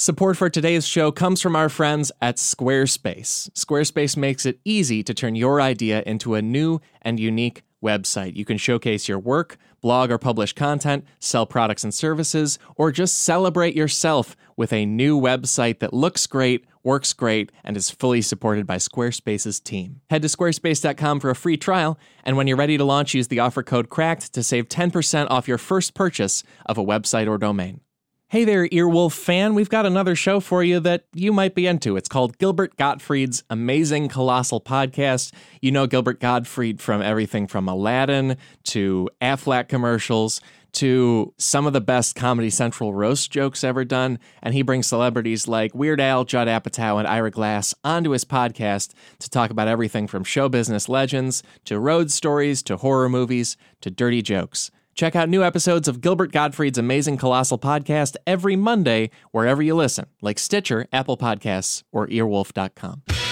Support for today's show comes from our friends at Squarespace. Squarespace makes it easy to turn your idea into a new and unique website. You can showcase your work, blog or publish content, sell products and services, or just celebrate yourself with a new website that looks great, works great, and is fully supported by Squarespace's team. Head to squarespace.com for a free trial, and when you're ready to launch, use the offer code CRACKED to save 10% off your first purchase of a website or domain. Hey there, Earwolf fan. We've got another show for you that you might be into. It's called Gilbert Gottfried's Amazing Colossal Podcast. You know Gilbert Gottfried from everything from Aladdin to Aflac commercials to some of the best Comedy Central roast jokes ever done. And he brings celebrities like Weird Al, Judd Apatow, and Ira Glass onto his podcast to talk about everything from show business legends to road stories to horror movies to dirty jokes. Check out new episodes of Gilbert Gottfried's Amazing Colossal Podcast every Monday, wherever you listen, like Stitcher, Apple Podcasts, or earwolf.com.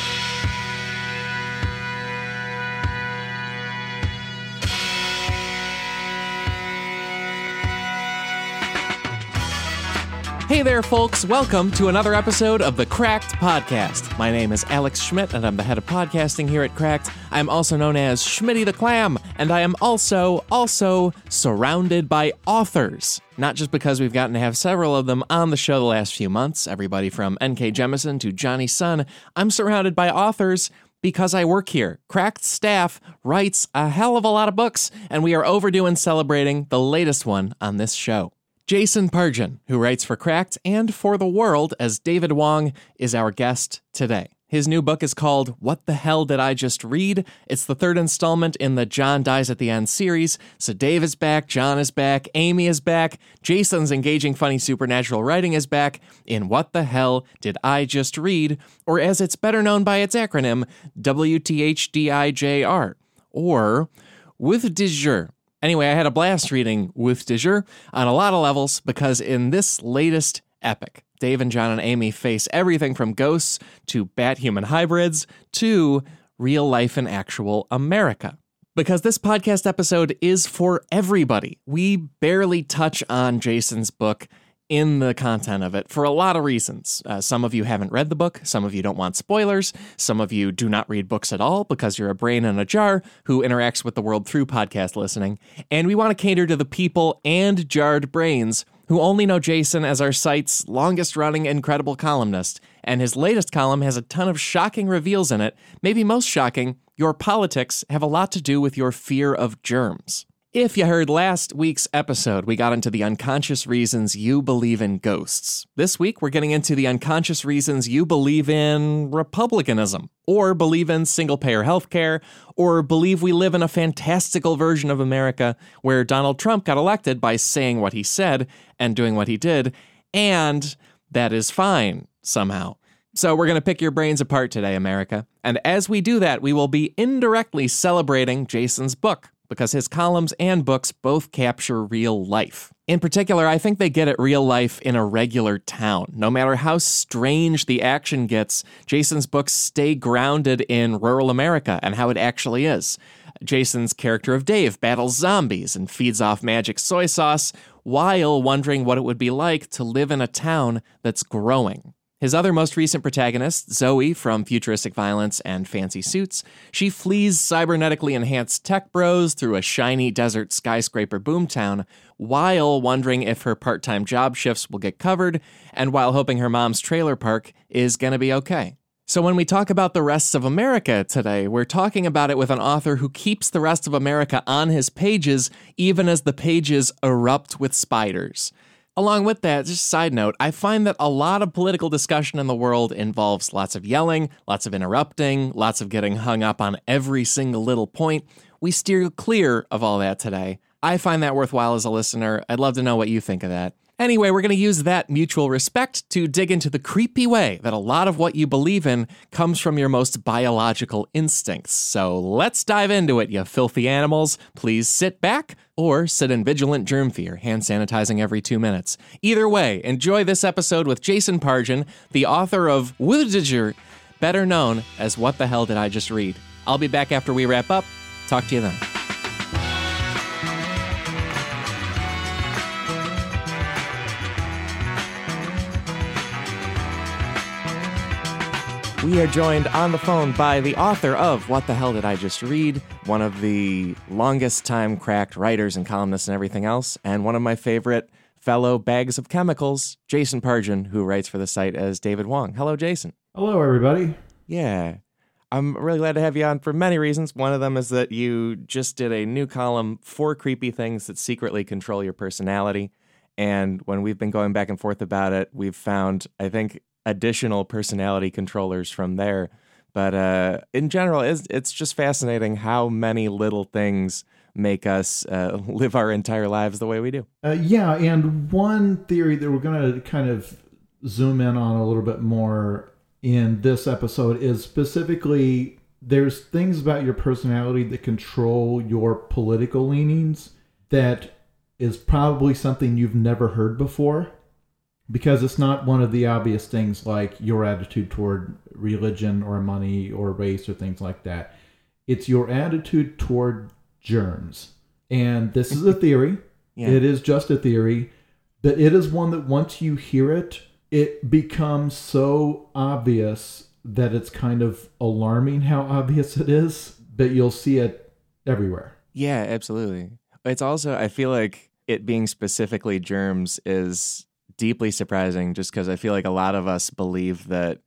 Hey there, folks. Welcome to another episode of the Cracked Podcast. My name is Alex Schmidt, and I'm the head of podcasting here at Cracked. I'm also known as Schmitty the Clam, and I am also, also surrounded by authors. Not just because we've gotten to have several of them on the show the last few months, everybody from N.K. Jemisin to Jonny Sun. I'm surrounded by authors because I work here. Cracked staff writes a hell of a lot of books, and we are overdue in celebrating the latest one on this show. Jason Pargin, who writes for Cracked and for The World as David Wong, is our guest today. His new book is called What the Hell Did I Just Read? It's the third installment in the John Dies at the End series. So Dave is back, John is back, Amy is back, Jason's engaging, funny supernatural writing is back in What the Hell Did I Just Read? Or as it's better known by its acronym, WTHDIJR, or With Dijur. Anyway, I had a blast reading With Dijur on a lot of levels because in this latest epic, Dave and John and Amy face everything from ghosts to bat human hybrids to real life and actual America. Because this podcast episode is for everybody. We barely touch on Jason's book in the content of it for a lot of reasons. Uh, some of you haven't read the book, some of you don't want spoilers, some of you do not read books at all because you're a brain in a jar who interacts with the world through podcast listening. And we want to cater to the people and jarred brains who only know Jason as our site's longest running incredible columnist. And his latest column has a ton of shocking reveals in it. Maybe most shocking, your politics have a lot to do with your fear of germs. If you heard last week's episode, we got into the unconscious reasons you believe in ghosts. This week, we're getting into the unconscious reasons you believe in Republicanism, or believe in single payer healthcare, or believe we live in a fantastical version of America where Donald Trump got elected by saying what he said and doing what he did, and that is fine somehow. So, we're going to pick your brains apart today, America. And as we do that, we will be indirectly celebrating Jason's book because his columns and books both capture real life. In particular, I think they get at real life in a regular town. No matter how strange the action gets, Jason's books stay grounded in rural America and how it actually is. Jason's character of Dave battles zombies and feeds off magic soy sauce while wondering what it would be like to live in a town that's growing. His other most recent protagonist, Zoe from Futuristic Violence and Fancy Suits, she flees cybernetically enhanced tech bros through a shiny desert skyscraper boomtown while wondering if her part time job shifts will get covered and while hoping her mom's trailer park is going to be okay. So, when we talk about the rest of America today, we're talking about it with an author who keeps the rest of America on his pages, even as the pages erupt with spiders. Along with that, just a side note, I find that a lot of political discussion in the world involves lots of yelling, lots of interrupting, lots of getting hung up on every single little point. We steer clear of all that today. I find that worthwhile as a listener. I'd love to know what you think of that. Anyway, we're going to use that mutual respect to dig into the creepy way that a lot of what you believe in comes from your most biological instincts. So let's dive into it, you filthy animals. Please sit back or sit in vigilant germ fear, hand sanitizing every two minutes. Either way, enjoy this episode with Jason Pargin, the author of Woodiger, better known as What the Hell Did I Just Read? I'll be back after we wrap up. Talk to you then. We are joined on the phone by the author of What the Hell Did I Just Read? One of the longest time cracked writers and columnists and everything else, and one of my favorite fellow bags of chemicals, Jason Pargin, who writes for the site as David Wong. Hello, Jason. Hello, everybody. Yeah. I'm really glad to have you on for many reasons. One of them is that you just did a new column, Four Creepy Things That Secretly Control Your Personality. And when we've been going back and forth about it, we've found, I think, additional personality controllers from there. But uh, in general, it's, it's just fascinating how many little things make us uh, live our entire lives the way we do. Uh, yeah, and one theory that we're going to kind of zoom in on a little bit more in this episode is specifically there's things about your personality that control your political leanings that is probably something you've never heard before because it's not one of the obvious things like your attitude toward religion or money or race or things like that. It's your attitude toward germs. And this is a theory. yeah. It is just a theory, but it is one that once you hear it, it becomes so obvious that it's kind of alarming how obvious it is, but you'll see it everywhere. Yeah, absolutely. It's also, I feel like it being specifically germs is deeply surprising just because I feel like a lot of us believe that,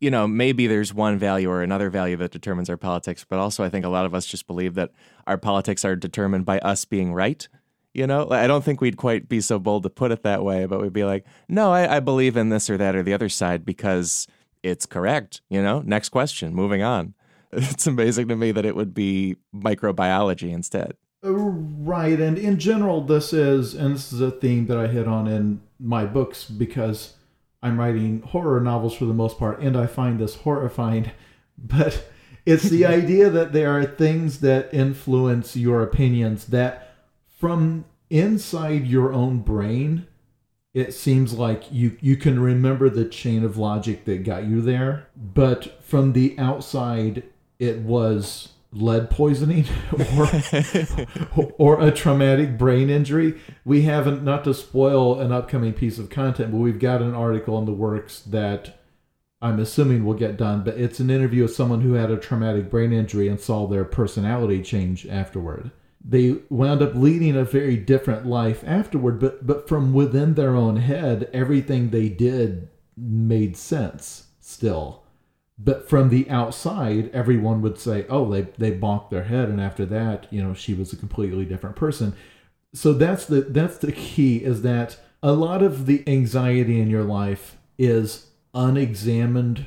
you know, maybe there's one value or another value that determines our politics, but also I think a lot of us just believe that our politics are determined by us being right. You know, I don't think we'd quite be so bold to put it that way, but we'd be like, no, I, I believe in this or that or the other side because it's correct. You know, next question, moving on. It's amazing to me that it would be microbiology instead. Uh, right. And in general, this is, and this is a theme that I hit on in my books because I'm writing horror novels for the most part, and I find this horrifying. But it's the idea that there are things that influence your opinions that from inside your own brain, it seems like you, you can remember the chain of logic that got you there. But from the outside, it was lead poisoning or or a traumatic brain injury. We haven't not to spoil an upcoming piece of content, but we've got an article in the works that I'm assuming will get done, but it's an interview with someone who had a traumatic brain injury and saw their personality change afterward. They wound up leading a very different life afterward, but but from within their own head, everything they did made sense still but from the outside everyone would say oh they they bonked their head and after that you know she was a completely different person. So that's the that's the key is that a lot of the anxiety in your life is unexamined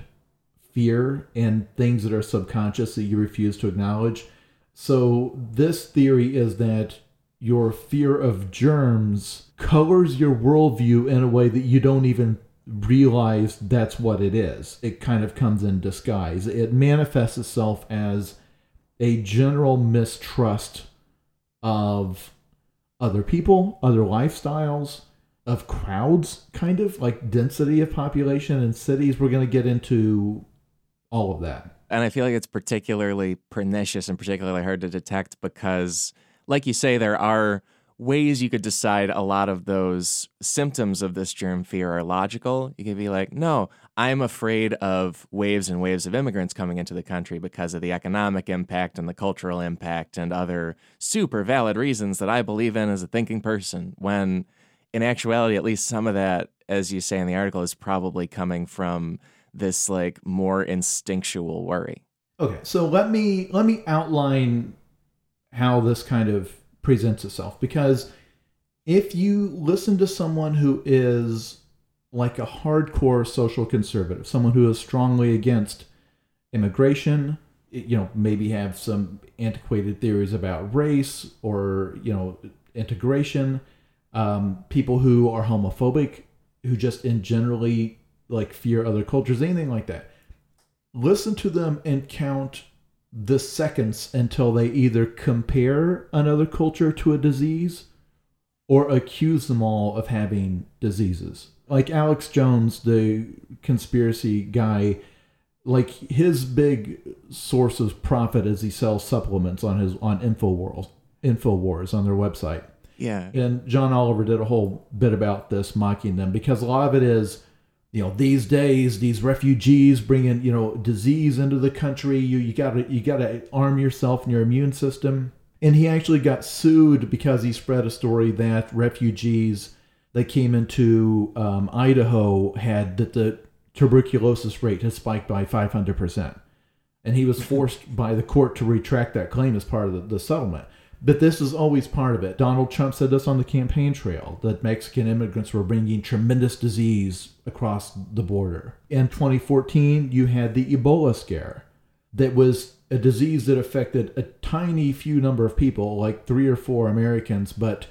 fear and things that are subconscious that you refuse to acknowledge. So this theory is that your fear of germs colors your worldview in a way that you don't even realize that's what it is. It kind of comes in disguise. It manifests itself as a general mistrust of other people, other lifestyles, of crowds, kind of like density of population in cities. We're going to get into all of that. And I feel like it's particularly pernicious and particularly hard to detect because, like you say, there are ways you could decide a lot of those symptoms of this germ fear are logical. You could be like, no, I'm afraid of waves and waves of immigrants coming into the country because of the economic impact and the cultural impact and other super valid reasons that I believe in as a thinking person. When in actuality, at least some of that, as you say in the article, is probably coming from this like more instinctual worry. Okay, so let me let me outline how this kind of presents itself because if you listen to someone who is like a hardcore social conservative, someone who is strongly against immigration, you know, maybe have some antiquated theories about race or, you know, integration, um, people who are homophobic, who just in generally like fear other cultures, anything like that. Listen to them and count the seconds until they either compare another culture to a disease or accuse them all of having diseases. Like Alex Jones, the conspiracy guy, like his big source of profit is he sells supplements on his on InfoWars, InfoWars on their website. Yeah. And John Oliver did a whole bit about this, mocking them because a lot of it is you know these days these refugees bringing you know disease into the country. You you gotta you gotta arm yourself and your immune system. And he actually got sued because he spread a story that refugees that came into um, idaho had that the tuberculosis rate had spiked by 500% and he was forced by the court to retract that claim as part of the, the settlement but this is always part of it. Donald Trump said this on the campaign trail that Mexican immigrants were bringing tremendous disease across the border. In 2014, you had the Ebola scare that was a disease that affected a tiny few number of people, like three or four Americans, but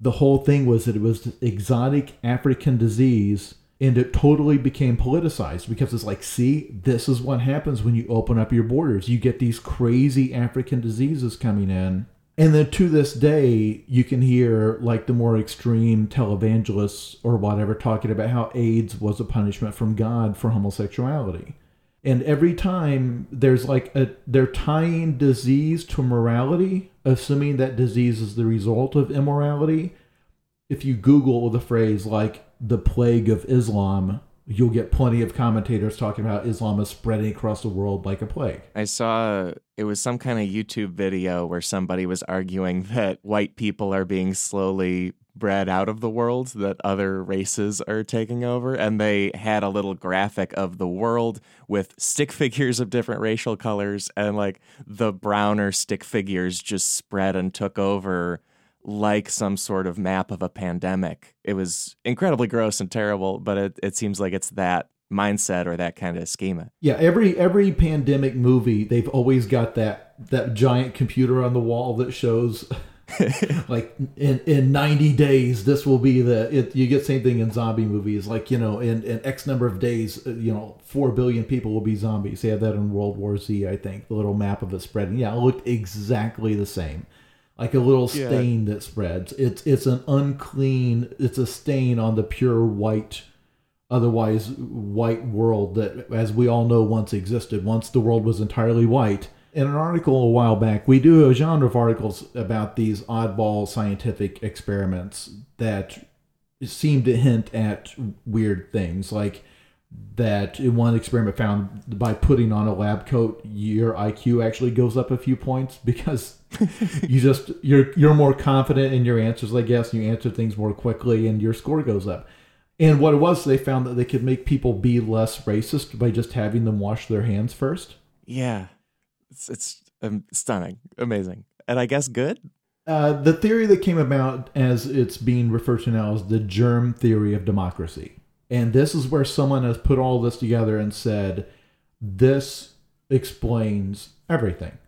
the whole thing was that it was exotic African disease and it totally became politicized because it's like, see, this is what happens when you open up your borders. You get these crazy African diseases coming in and then to this day, you can hear like the more extreme televangelists or whatever talking about how AIDS was a punishment from God for homosexuality. And every time there's like a, they're tying disease to morality, assuming that disease is the result of immorality. If you Google the phrase like the plague of Islam, you'll get plenty of commentators talking about Islam is spreading across the world like a plague. I saw it was some kind of YouTube video where somebody was arguing that white people are being slowly bred out of the world, that other races are taking over. And they had a little graphic of the world with stick figures of different racial colors, and like the browner stick figures just spread and took over like some sort of map of a pandemic. It was incredibly gross and terrible, but it, it seems like it's that mindset or that kind of schema. Yeah, every every pandemic movie, they've always got that that giant computer on the wall that shows like in in 90 days this will be the it, you get same thing in zombie movies like you know in, in x number of days uh, you know 4 billion people will be zombies they had that in world war z i think the little map of it spreading yeah it looked exactly the same like a little stain yeah. that spreads. It's it's an unclean. It's a stain on the pure white, otherwise white world that, as we all know, once existed. Once the world was entirely white. In an article a while back, we do a genre of articles about these oddball scientific experiments that seem to hint at weird things, like that in one experiment found by putting on a lab coat your IQ actually goes up a few points because you just you're you're more confident in your answers I guess you answer things more quickly and your score goes up. And what it was they found that they could make people be less racist by just having them wash their hands first. Yeah. It's it's um, stunning, amazing. And I guess good. Uh, the theory that came about as it's being referred to now is the germ theory of democracy and this is where someone has put all this together and said, this explains everything.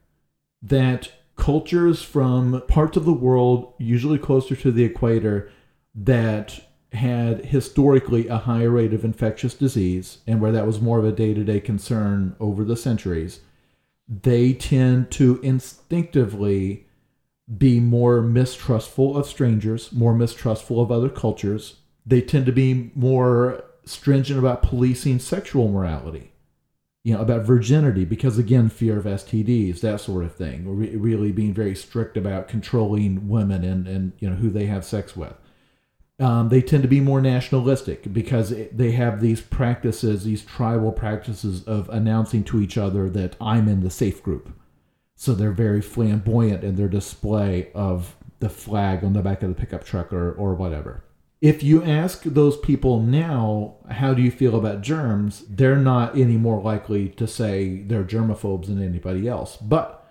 That cultures from parts of the world, usually closer to the equator, that had historically a higher rate of infectious disease and where that was more of a day to day concern over the centuries, they tend to instinctively be more mistrustful of strangers, more mistrustful of other cultures, they tend to be more stringent about policing sexual morality you know about virginity because again fear of stds that sort of thing Re- really being very strict about controlling women and and you know who they have sex with. Um, they tend to be more nationalistic because they have these practices these tribal practices of announcing to each other that i'm in the safe group. So they're very flamboyant in their display of the flag on the back of the pickup truck or, or whatever if you ask those people now, how do you feel about germs? They're not any more likely to say they're germaphobes than anybody else. But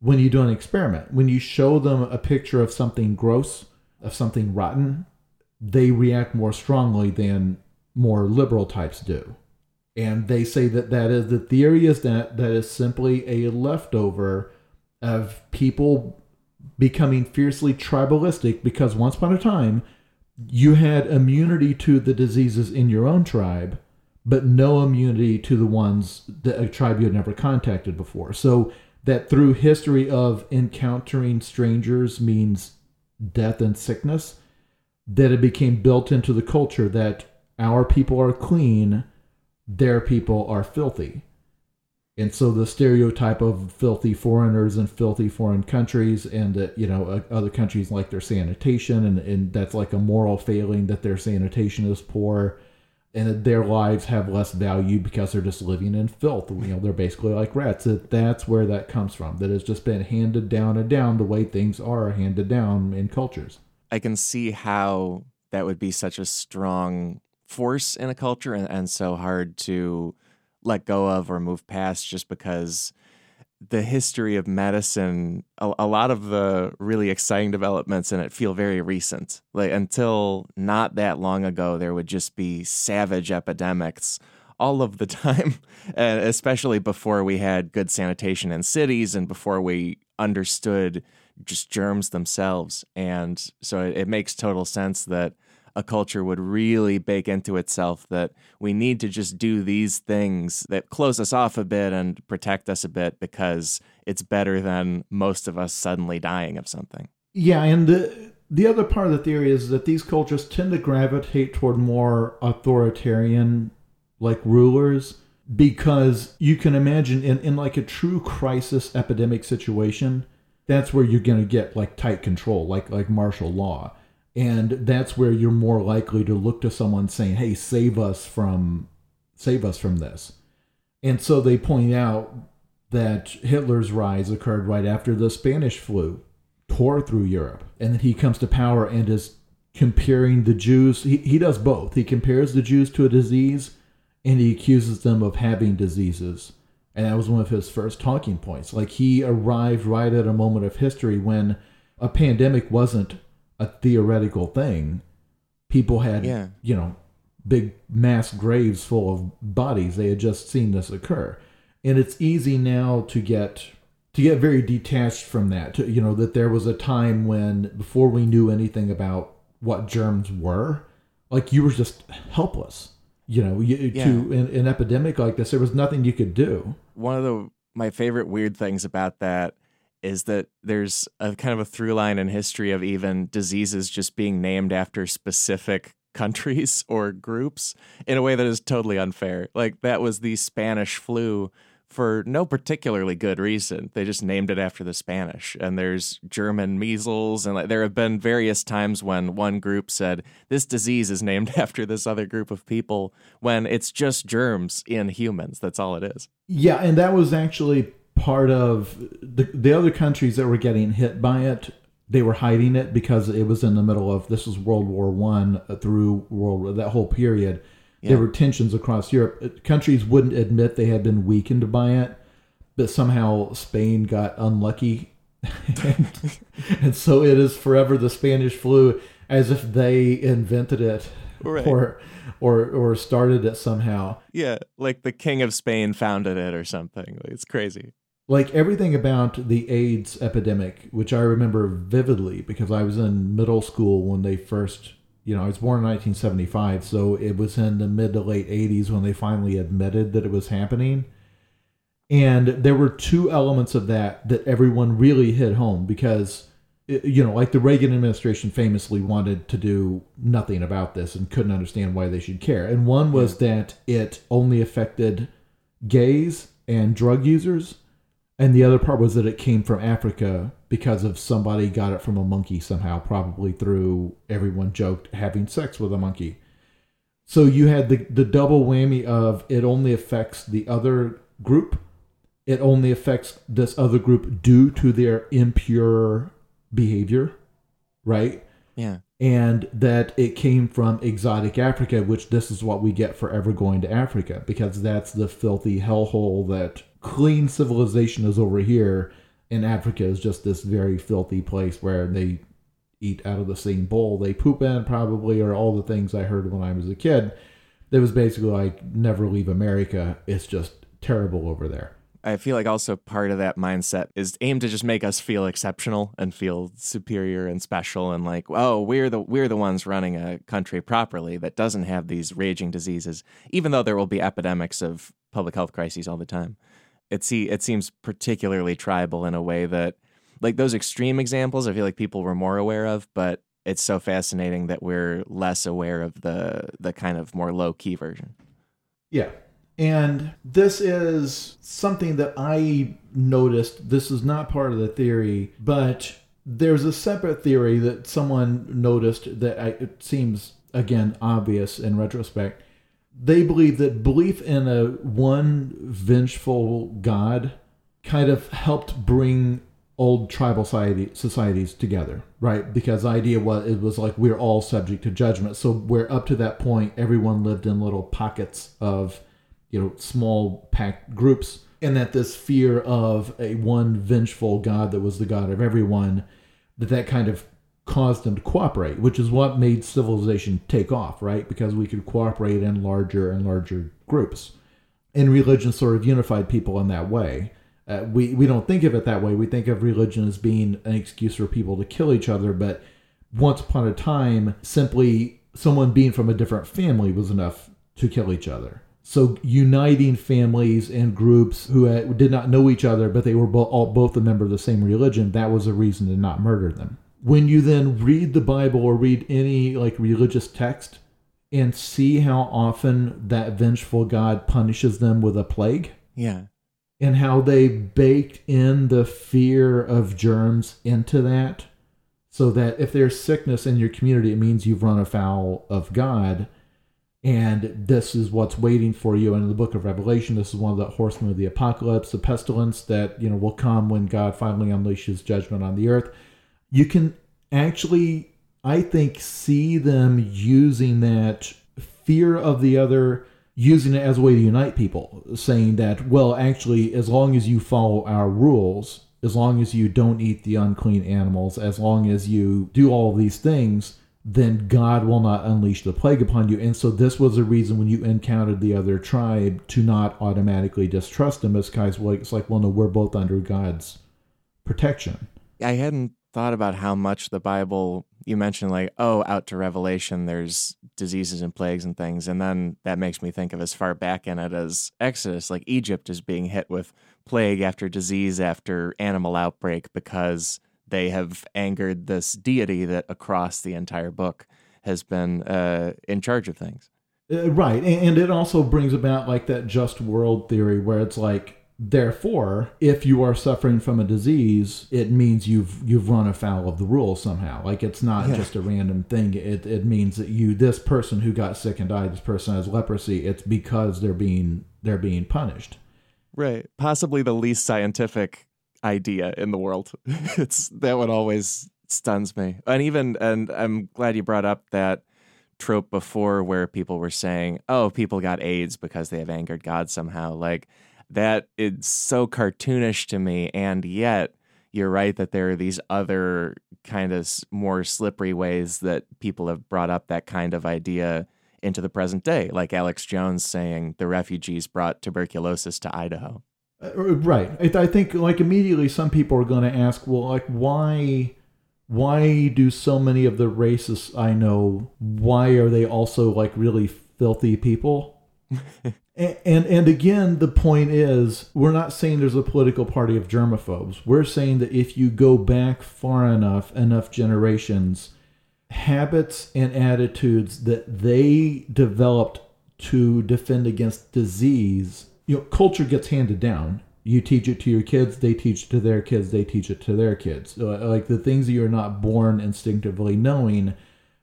when you do an experiment, when you show them a picture of something gross, of something rotten, they react more strongly than more liberal types do. And they say that that is the theory is that that is simply a leftover of people becoming fiercely tribalistic because once upon a time you had immunity to the diseases in your own tribe, but no immunity to the ones that a tribe you had never contacted before. So that through history of encountering strangers means death and sickness, that it became built into the culture that our people are clean, their people are filthy. And so the stereotype of filthy foreigners and filthy foreign countries, and that you know uh, other countries like their sanitation, and, and that's like a moral failing that their sanitation is poor. and that their lives have less value because they're just living in filth. You know, they're basically like rats. That that's where that comes from. That has just been handed down and down the way things are handed down in cultures. I can see how that would be such a strong force in a culture and, and so hard to let go of or move past just because the history of medicine a, a, lot of the really exciting developments in it feel very recent. Like until not that long ago there would just be savage epidemics all of the time and especially before we had good sanitation in cities and before we understood just germs themselves. And so it, it makes total sense that a culture would really bake into itself that we need to just do these things that close us off a bit and protect us a bit because it's better than most of us suddenly dying of something. Yeah, and the the other part of the theory is that these cultures tend to gravitate toward more authoritarian like rulers because you can imagine in, in like a true crisis epidemic situation that's where you're going to get like tight control like like martial law and that's where you're more likely to look to someone saying hey save us from save us from this. And so they point out that hitler's rise occurred right after the spanish flu tore through europe and then he comes to power and is comparing the jews. He, he does both. He compares the jews to a disease and he accuses them of having diseases. And that was one of his first talking points. Like he arrived right at a moment of history when a pandemic wasn't a theoretical thing. People had, yeah. you know, big mass graves full of bodies. They had just seen this occur, and it's easy now to get to get very detached from that. To, you know that there was a time when before we knew anything about what germs were, like you were just helpless. You know, you, yeah. to an, an epidemic like this, there was nothing you could do. One of the my favorite weird things about that is that there's a kind of a through line in history of even diseases just being named after specific countries or groups in a way that is totally unfair. Like that was the Spanish flu for no particularly good reason. They just named it after the Spanish. And there's German measles and like, there have been various times when one group said this disease is named after this other group of people when it's just germs in humans. That's all it is. Yeah, and that was actually part of the the other countries that were getting hit by it they were hiding it because it was in the middle of this was World War One uh, through World that whole period. Yeah. There were tensions across Europe. Uh, countries wouldn't admit they had been weakened by it, but somehow Spain got unlucky, and, and, so it is forever the Spanish flu, as if they invented it right. or or or started it somehow. Yeah, like the King of Spain founded it or something. It's crazy like everything about the AIDS epidemic, which I remember vividly because I was in middle school when they first, you know, I was born in 1975, so it was in the mid to late 80s when they finally admitted that it was happening. And there were two elements of that that everyone really hit home because, you know, like the Reagan administration famously wanted to do nothing about this and couldn't understand why they should care. And one was that it only affected gays and drug users and the other part was that it came from Africa because of somebody got it from a monkey somehow, probably through everyone joked having sex with a monkey. So you had the, the double whammy of it only affects the other group, it only affects this other group due to their impure behavior, right? Yeah. And that it came from exotic Africa, which this is what we get for ever going to Africa, because that's the filthy hellhole that clean civilization is over here, and Africa is just this very filthy place where they eat out of the same bowl they poop in, probably, or all the things I heard when I was a kid. It was basically like never leave America. It's just terrible over there. I feel like also part of that mindset is aimed to just make us feel exceptional and feel superior and special and like, oh, we're the we're the ones running a country properly that doesn't have these raging diseases, even though there will be epidemics of public health crises all the time it see it seems particularly tribal in a way that like those extreme examples I feel like people were more aware of, but it's so fascinating that we're less aware of the the kind of more low key version. Yeah. And this is something that I noticed. This is not part of the theory, but there's a separate theory that someone noticed that I, it seems again obvious in retrospect they believe that belief in a one vengeful God kind of helped bring old tribal society, societies together, right? Because the idea was it was like we're all subject to judgment. So where up to that point everyone lived in little pockets of, you know, small packed groups, and that this fear of a one vengeful God that was the God of everyone, that that kind of caused them to cooperate, which is what made civilization take off, right? Because we could cooperate in larger and larger groups. And religion sort of unified people in that way. Uh, we, we don't think of it that way. We think of religion as being an excuse for people to kill each other, but once upon a time, simply someone being from a different family was enough to kill each other. So uniting families and groups who had, did not know each other, but they were bo- all, both a member of the same religion, that was a reason to not murder them when you then read the Bible or read any like religious text and see how often that vengeful God punishes them with a plague. Yeah. And how they baked in the fear of germs into that. So that if there's sickness in your community, it means you've run afoul of God. And this is what's waiting for you. And in the book of Revelation, this is one of the horsemen of the apocalypse, the pestilence that, you know, will come when God finally unleashes judgment on the earth you can actually, I think, see them using that fear of the other, using it as a way to unite people, saying that, well, actually, as long as you follow our rules, as long as you don't eat the unclean animals, as long as you do all these things, then God will not unleash the plague upon you. And so this was a reason when you encountered the other tribe to not automatically distrust them as guys like it's like, well no, we're both under God's protection. I hadn't thought about how much the Bible you mentioned like oh out to Revelation there's diseases and plagues and things and then that makes me think of as far back in it as Exodus like Egypt is being hit with plague after disease after animal outbreak because they have angered this deity that across the entire book has been uh, in charge of things. Uh, right, and it also brings about like that just world theory where it's like Therefore, if you are suffering from a disease, it means you've you've run afoul of the rule somehow. Like it's not yeah. just a random thing. It it means that you this person who got sick and died, this person has leprosy. It's because they're being they're being punished. Right. Possibly the least scientific idea in the world. it's that one always stuns me. And even and I'm glad you brought up that trope before where people were saying, "Oh, people got AIDS because they have angered God somehow." Like that is so cartoonish to me and yet you're right that there are these other kind of more slippery ways that people have brought up that kind of idea into the present day like alex jones saying the refugees brought tuberculosis to idaho. Uh, right. I think like immediately some people are going to ask well like why why do so many of the racists i know why are they also like really filthy people and, and, and again, the point is, we're not saying there's a political party of germaphobes. We're saying that if you go back far enough, enough generations, habits and attitudes that they developed to defend against disease, you know, culture gets handed down. You teach it to your kids, they teach it to their kids, they teach it to their kids. Like the things that you're not born instinctively knowing,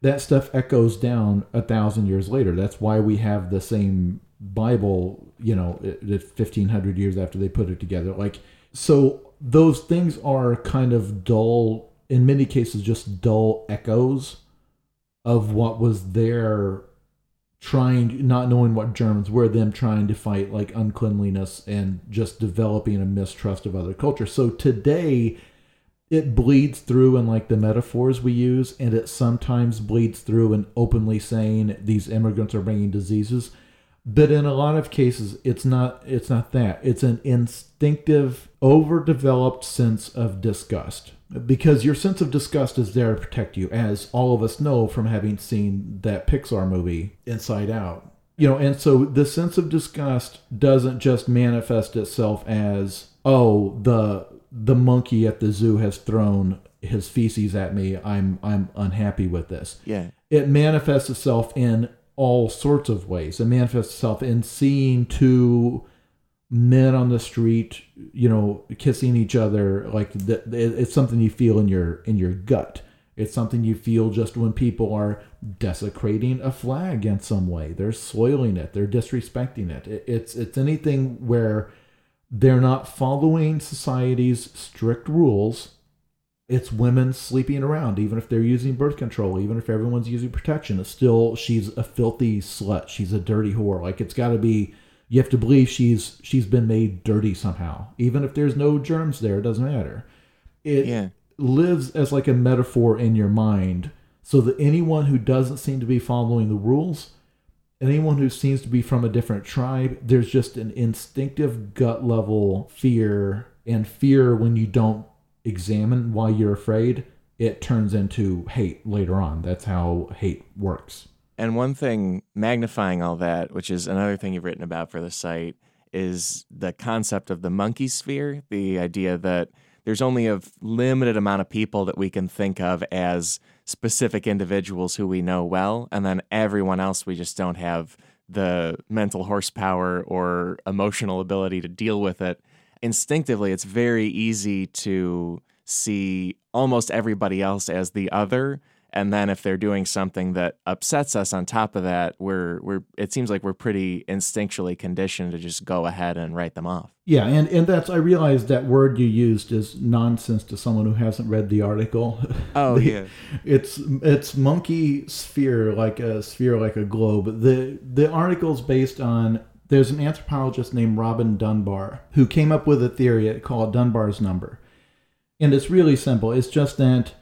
that stuff echoes down a thousand years later. That's why we have the same Bible, you know, 1500 years after they put it together. Like, so those things are kind of dull, in many cases, just dull echoes of what was there trying, not knowing what germs were, them trying to fight like uncleanliness and just developing a mistrust of other cultures. So today, it bleeds through in like the metaphors we use, and it sometimes bleeds through in openly saying these immigrants are bringing diseases. But in a lot of cases it's not it's not that. It's an instinctive overdeveloped sense of disgust. Because your sense of disgust is there to protect you as all of us know from having seen that pixar movie inside out. You know and so the sense of disgust doesn't just manifest itself as oh the the monkey at the zoo has thrown his feces at me i'm i'm unhappy with this yeah it manifests itself in all sorts of ways. It manifests itself in seeing two men on the street, you know, kissing each other. Like the, it's something you feel in your in your gut. It's something you feel just when people are desecrating a flag in some way. They're soiling it. They're disrespecting it. it it's it's anything where they're not following society's strict rules. It's women sleeping around, even if they're using birth control, even if everyone's using protection. It's still she's a filthy slut. She's a dirty whore. Like it's got to be. You have to believe she's she's been made dirty somehow, even if there's no germs there. It doesn't matter. It Yeah. lives as like a metaphor in your mind, so that anyone who doesn't seem to be following the rules anyone who seems to be from a different tribe, there's just an instinctive gut level fear, and fear when you don't examine why you're afraid, it turns into hate later on. That's how hate works. And one thing magnifying all that, which is another thing you've written about for the site, is the concept of the monkey sphere, the idea that there's only a limited amount of people that we can think of as specific individuals who we know well, and then everyone else we just don't have the mental horsepower or emotional ability to deal with it. Instinctively, it's very easy to see almost everybody else as the other and then if they're doing something that upsets us on top of that we're we're it seems like we're pretty instinctually conditioned to just go ahead and write them off Yeah, and, and that's I realize that word you used is nonsense to someone who hasn't read the article. oh The- yeah It's it's monkey sphere like a sphere like a globe. The the article's based on there's an anthropologist named Robin Dunbar who came up with a theory called Dunbar's number. And it's really simple. It's just that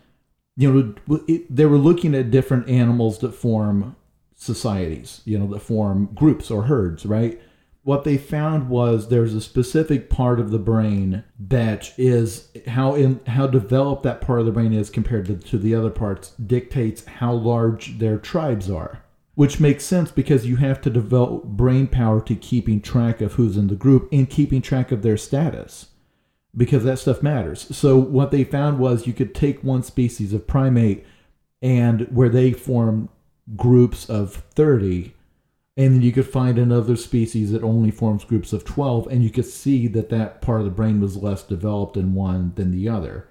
you know it, they were looking at different animals that form societies, you know, that form groups or herds, right? What they found was there's a specific part of the brain that is how in how developed that part of the brain is compared to, to the other parts dictates how large their tribes are. Which makes sense because you have to develop brain power to keeping track of who's in the group and keeping track of their status because that stuff matters. So what they found was you could take one species of primate and where they form groups of 30 and then you could find another species that only forms groups of 12 and you could see that that part of the brain was less developed in one than the other.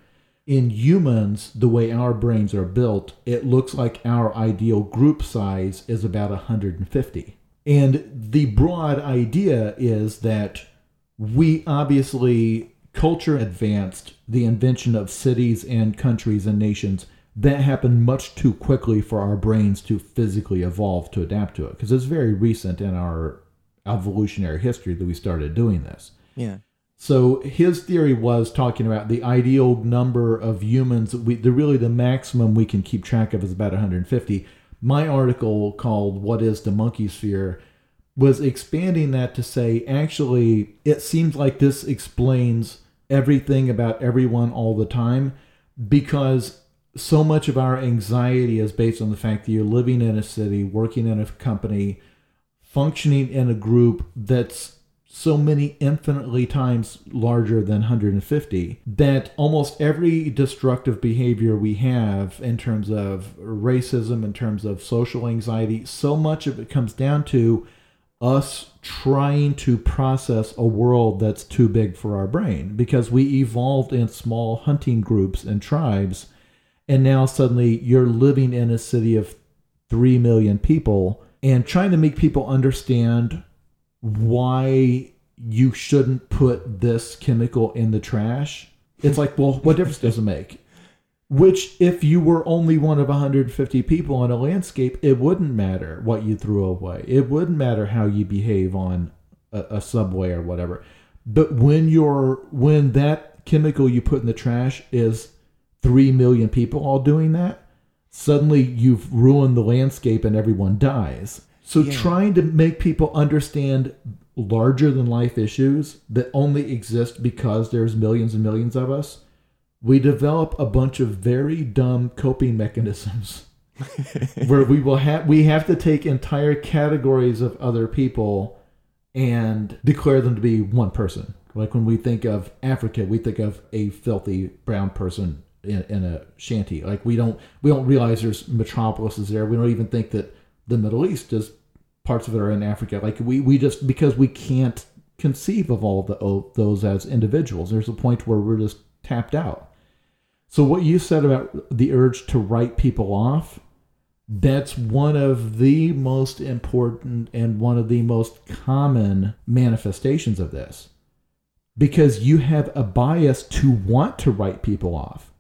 In humans, the way our brains are built, it looks like our ideal group size is about 150. And the broad idea is that we obviously culture advanced the invention of cities and countries and nations that happened much too quickly for our brains to physically evolve to adapt to it because it's very recent in our evolutionary history that we started doing this yeah so his theory was talking about the ideal number of humans. We the really the maximum we can keep track of is about 150. My article called "What Is the Monkey Sphere" was expanding that to say actually it seems like this explains everything about everyone all the time because so much of our anxiety is based on the fact that you're living in a city, working in a company, functioning in a group that's so many infinitely times larger than 150 that almost every destructive behavior we have in terms of racism, in terms of social anxiety, so much of it comes down to us trying to process a world that's too big for our brain because we evolved in small hunting groups and tribes and now suddenly you're living in a city of 3 million people and trying to make people understand why you shouldn't put this chemical in the trash. It's like, well, what difference does it make? Which, if you were only one of 150 people on a landscape, it wouldn't matter what you threw away. It wouldn't matter how you behave on a, a subway or whatever. But when you're when that chemical you put in the trash is three million people all doing that, suddenly you've ruined the landscape and everyone dies. So Yeah. trying to make people understand larger than life issues that only exist because there's millions and millions of us, we develop a bunch of very dumb coping mechanisms where we will have we have to take entire categories of other people and declare them to be one person. Like when we think of Africa, we think of a filthy brown person in, in a shanty. Like we don't we don't realize there's metropolises there. We don't even think that the Middle East is parts of it are in Africa. Like we we just because we can't conceive of all the, those as individuals. There's a point where we're just tapped out. So what you said about the urge to write people off, that's one of the most important and one of the most common manifestations of this. Because you have a bias to want to write people off.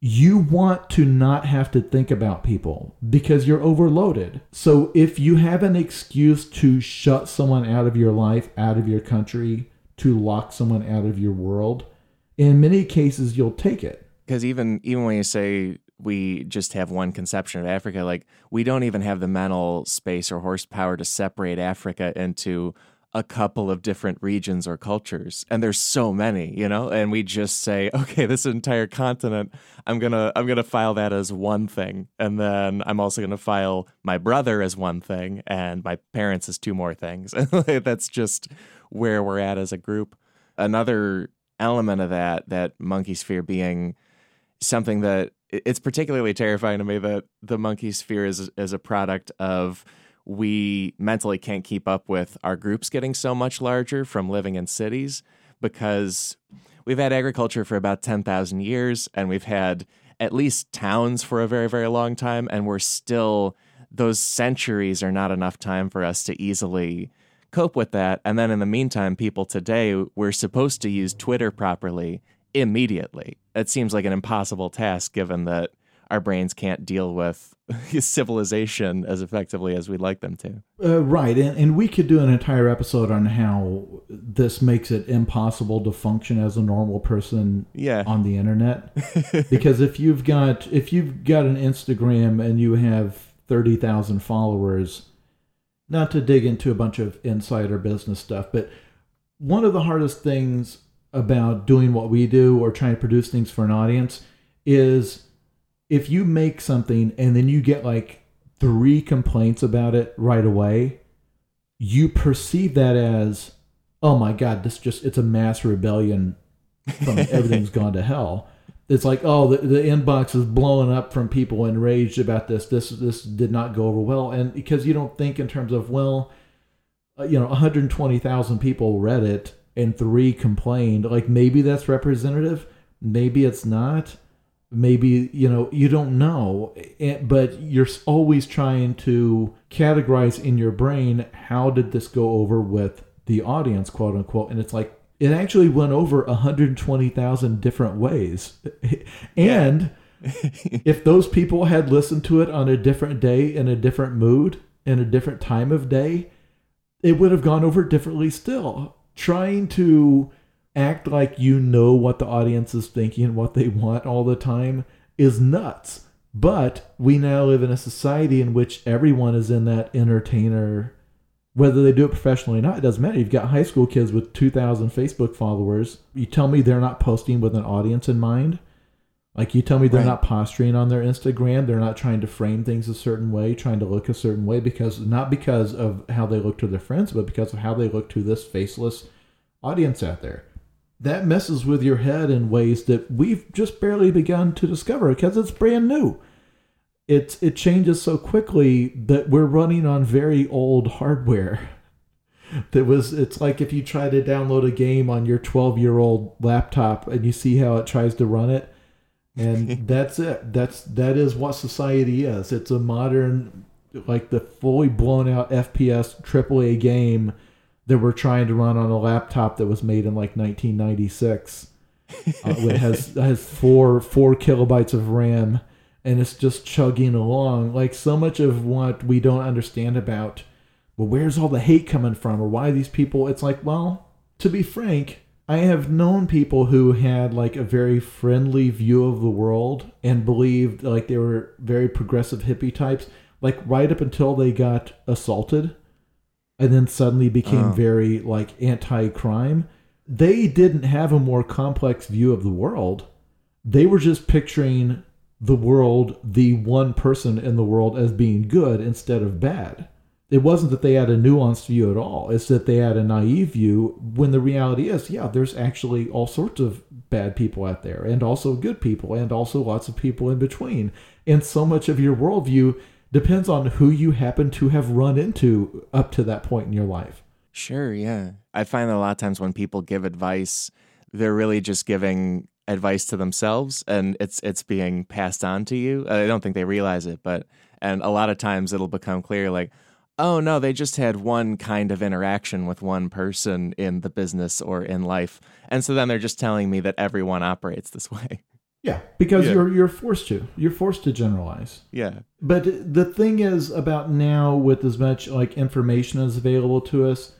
You want to not have to think about people because you're overloaded. So if you have an excuse to shut someone out of your life, out of your country, to lock someone out of your world, in many cases you'll take it. Because even even when you say we just have one conception of Africa, like we don't even have the mental space or horsepower to separate Africa into a couple of different regions or cultures. And there's so many you know? And we just say okay this entire continent i'm gonna i'm gonna file that as one thing. And then i'm also gonna file my brother as one thing and my parents as two more things. That's just where we're at as a group. Another element of that that monkey sphere being something that it's particularly terrifying to me that the monkey sphere is is a product of we mentally can't keep up with our groups getting so much larger from living in cities because we've had agriculture for about 10,000 years and we've had at least towns for a very, very long time. And we're still, those centuries are not enough time for us to easily cope with that. And then in the meantime, people today, we're supposed to use Twitter properly immediately. It seems like an impossible task given that our brains can't deal with civilization as effectively as we'd like them to. Uh, right, and, and we could do an entire episode on how this makes it impossible to function as a normal person yeah. on the internet. because if you've got if you've got an Instagram and you have thirty thousand followers, not to dig into a bunch of insider business stuff, but one of the hardest things about doing what we do or trying to produce things for an audience is if you make something and then you get like three complaints about it right away, you perceive that as, oh my God, this just, it's a mass rebellion from everything's gone to hell. It's like, oh, the, the inbox is blowing up from people enraged about this. This this did not go over well, and because you don't think in terms of well, uh, you know, 120,000 people read it and three complained. Like maybe that's representative, maybe it's not maybe you know you don't know. But you're always trying to categorize in your brain how did this go over with the audience quote unquote? And it's like it actually went over 120,000 different ways. And if those people had listened to it on a different day in a different mood in a different time of day it would have gone over differently still trying to act like you know what the audience is thinking and what they want all the time is nuts. But we now live in a society in which everyone is in that entertainer, whether they do it professionally or not, it doesn't matter. You've got high school kids with 2,000 Facebook followers. You tell me they're not posting with an audience in mind? Like you tell me they're right. not posturing on their Instagram, they're not trying to frame things a certain way, trying to look a certain way because not because of how they look to their friends, but because of how they look to this faceless audience out there that messes with your head in ways that we've just barely begun to discover because it's brand new. It it changes so quickly that we're running on very old hardware. That was it's like if you try to download a game on your 12-year-old laptop and you see how it tries to run it and that's it. That's that is what society is. It's a modern like the fully blown out FPS AAA game that we're trying to run on a laptop that was made in like 1996. uh, it has has four four kilobytes of RAM, and it's just chugging along. Like so much of what we don't understand about, well, where's all the hate coming from, or why these people? It's like, well, to be frank, I have known people who had like a very friendly view of the world and believed like they were very progressive hippie types, like right up until they got assaulted and then suddenly became oh. very like anti-crime. They didn't have a more complex view of the world. They were just picturing the world the one person in the world as being good instead of bad it wasn't that they had a nuanced view at all it's that they had a naive view when the reality is yeah there's actually all sorts of bad people out there and also good people and also lots of people in between and so much of your worldview depends on who you happen to have run into up to that point in your life. Sure, yeah. I find that a lot of times when people give advice, they're really just giving advice to themselves and it's it's being passed on to you. I don't think they realize it, but and a lot of times it'll become clear like oh no, they just had one kind of interaction with one person in the business or in life. And so then they're just telling me that everyone operates this way. Yeah, because Yeah. you're you're forced to. You're forced to generalize. Yeah. But the thing is about now with as much like information as available to us,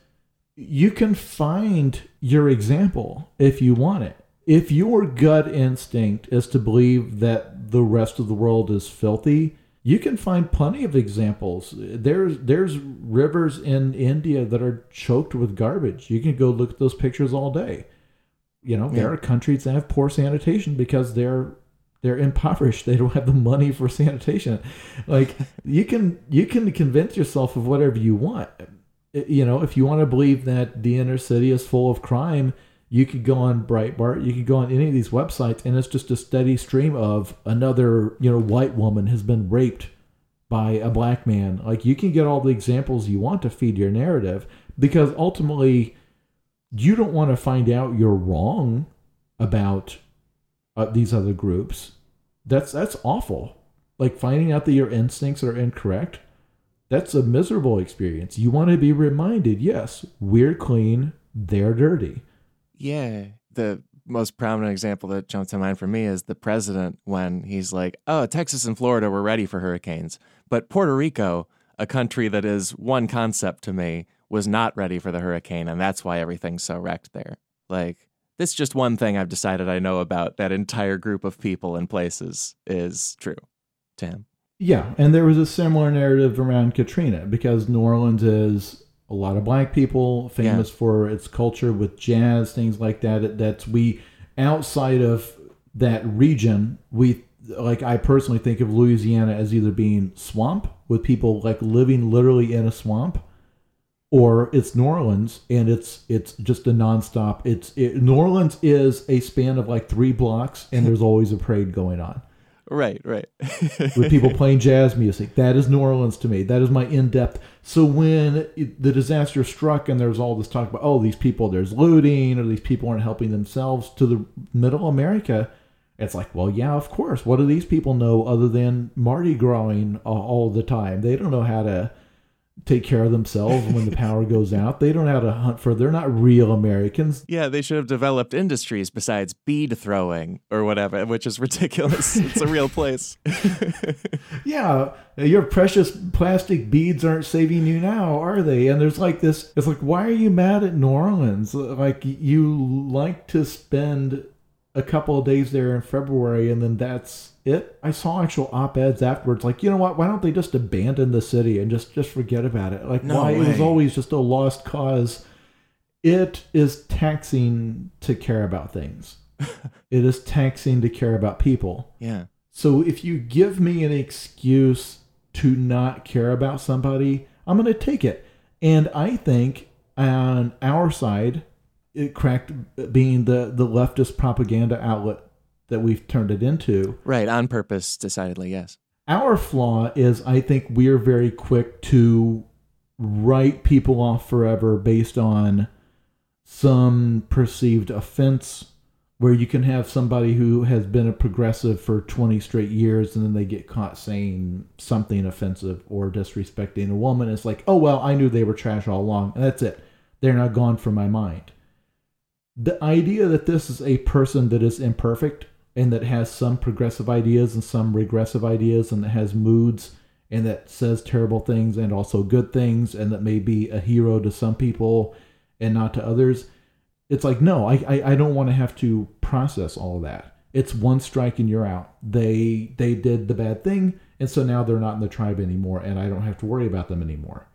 you can find your example if you want it. If your gut instinct is to believe that the rest of the world is filthy, you can find plenty of examples. There's there's rivers in India that are choked with garbage. You can go look at those pictures all day. You know, there Yeah. are countries that have poor sanitation because they're they're impoverished. They don't have the money for sanitation. Like you can you can convince yourself of whatever you want. You know, if you want to believe that the inner city is full of crime, you could go on Breitbart, you could go on any of these websites, and it's just a steady stream of another you know white woman has been raped by a black man. Like you can get all the examples you want to feed your narrative because ultimately you don't want to find out you're wrong about uh, these other groups. That's that's awful. Like finding out that your instincts are incorrect. That's a miserable experience. You want to be reminded, yes, we're clean, they're dirty. Yeah. The most prominent example that jumps to mind for me is the president when he's like, oh, Texas and Florida were ready for hurricanes. But Puerto Rico, a country that is one concept to me, was not ready for the hurricane. And that's why everything's so wrecked there. Like, this is just one thing I've decided I know about that entire group of people and places is true to him. Yeah, and there was a similar narrative around Katrina because New Orleans is a lot of black people, famous for its culture with jazz, things like that. That's we outside of that region, we like I personally think of Louisiana as either being swamp with people like living literally in a swamp, or it's New Orleans and it's it's just a nonstop. It's it, New Orleans is a span of like three blocks, and there's always a parade going on Right, right. with people playing jazz music. That is New Orleans to me. That is my in depth. So when it, the disaster struck and there's all this talk about, oh, these people, there's looting or these people aren't helping themselves to the middle America, it's like, well, yeah, of course. What do these people know other than Mardi Growing all, all the time? They don't know how to take care of themselves when the power goes out. They don't know how to hunt for. They're not real Americans. Yeah, they should have developed industries besides bead throwing or whatever, which is ridiculous. it's a real place. yeah, your precious plastic beads aren't saving you now, are they? And there's like this. It's like, why are you mad at New Orleans? Like you like to spend a couple of days there in February, and then that's it. I saw actual op-eds afterwards, like, you know what? Why don't they just abandon the city and just just forget about it? Like, No why it was always just a lost cause. It is taxing to care about things. it is taxing to care about people. yeah. So if you give me an excuse to not care about somebody, I'm going to take it. And I think on our side, it cracked being the, the leftist propaganda outlet that we've turned it into. Right, on purpose, decidedly, yes. Our flaw is I think we're very quick to write people off forever based on some perceived offense where you can have somebody who has been a progressive for 20 straight years and then they get caught saying something offensive or disrespecting a woman it's like oh well i knew they were trash all along and that's it they're not gone from my mind the idea that this is a person that is imperfect and that has some progressive ideas and some regressive ideas and that has moods and that says terrible things and also good things and that may be a hero to some people and not to others. It's like no i i, I don't want to have to process all that. It's one strike and you're out. They they did the bad thing and so now they're not in the tribe anymore and i don't have to worry about them anymore.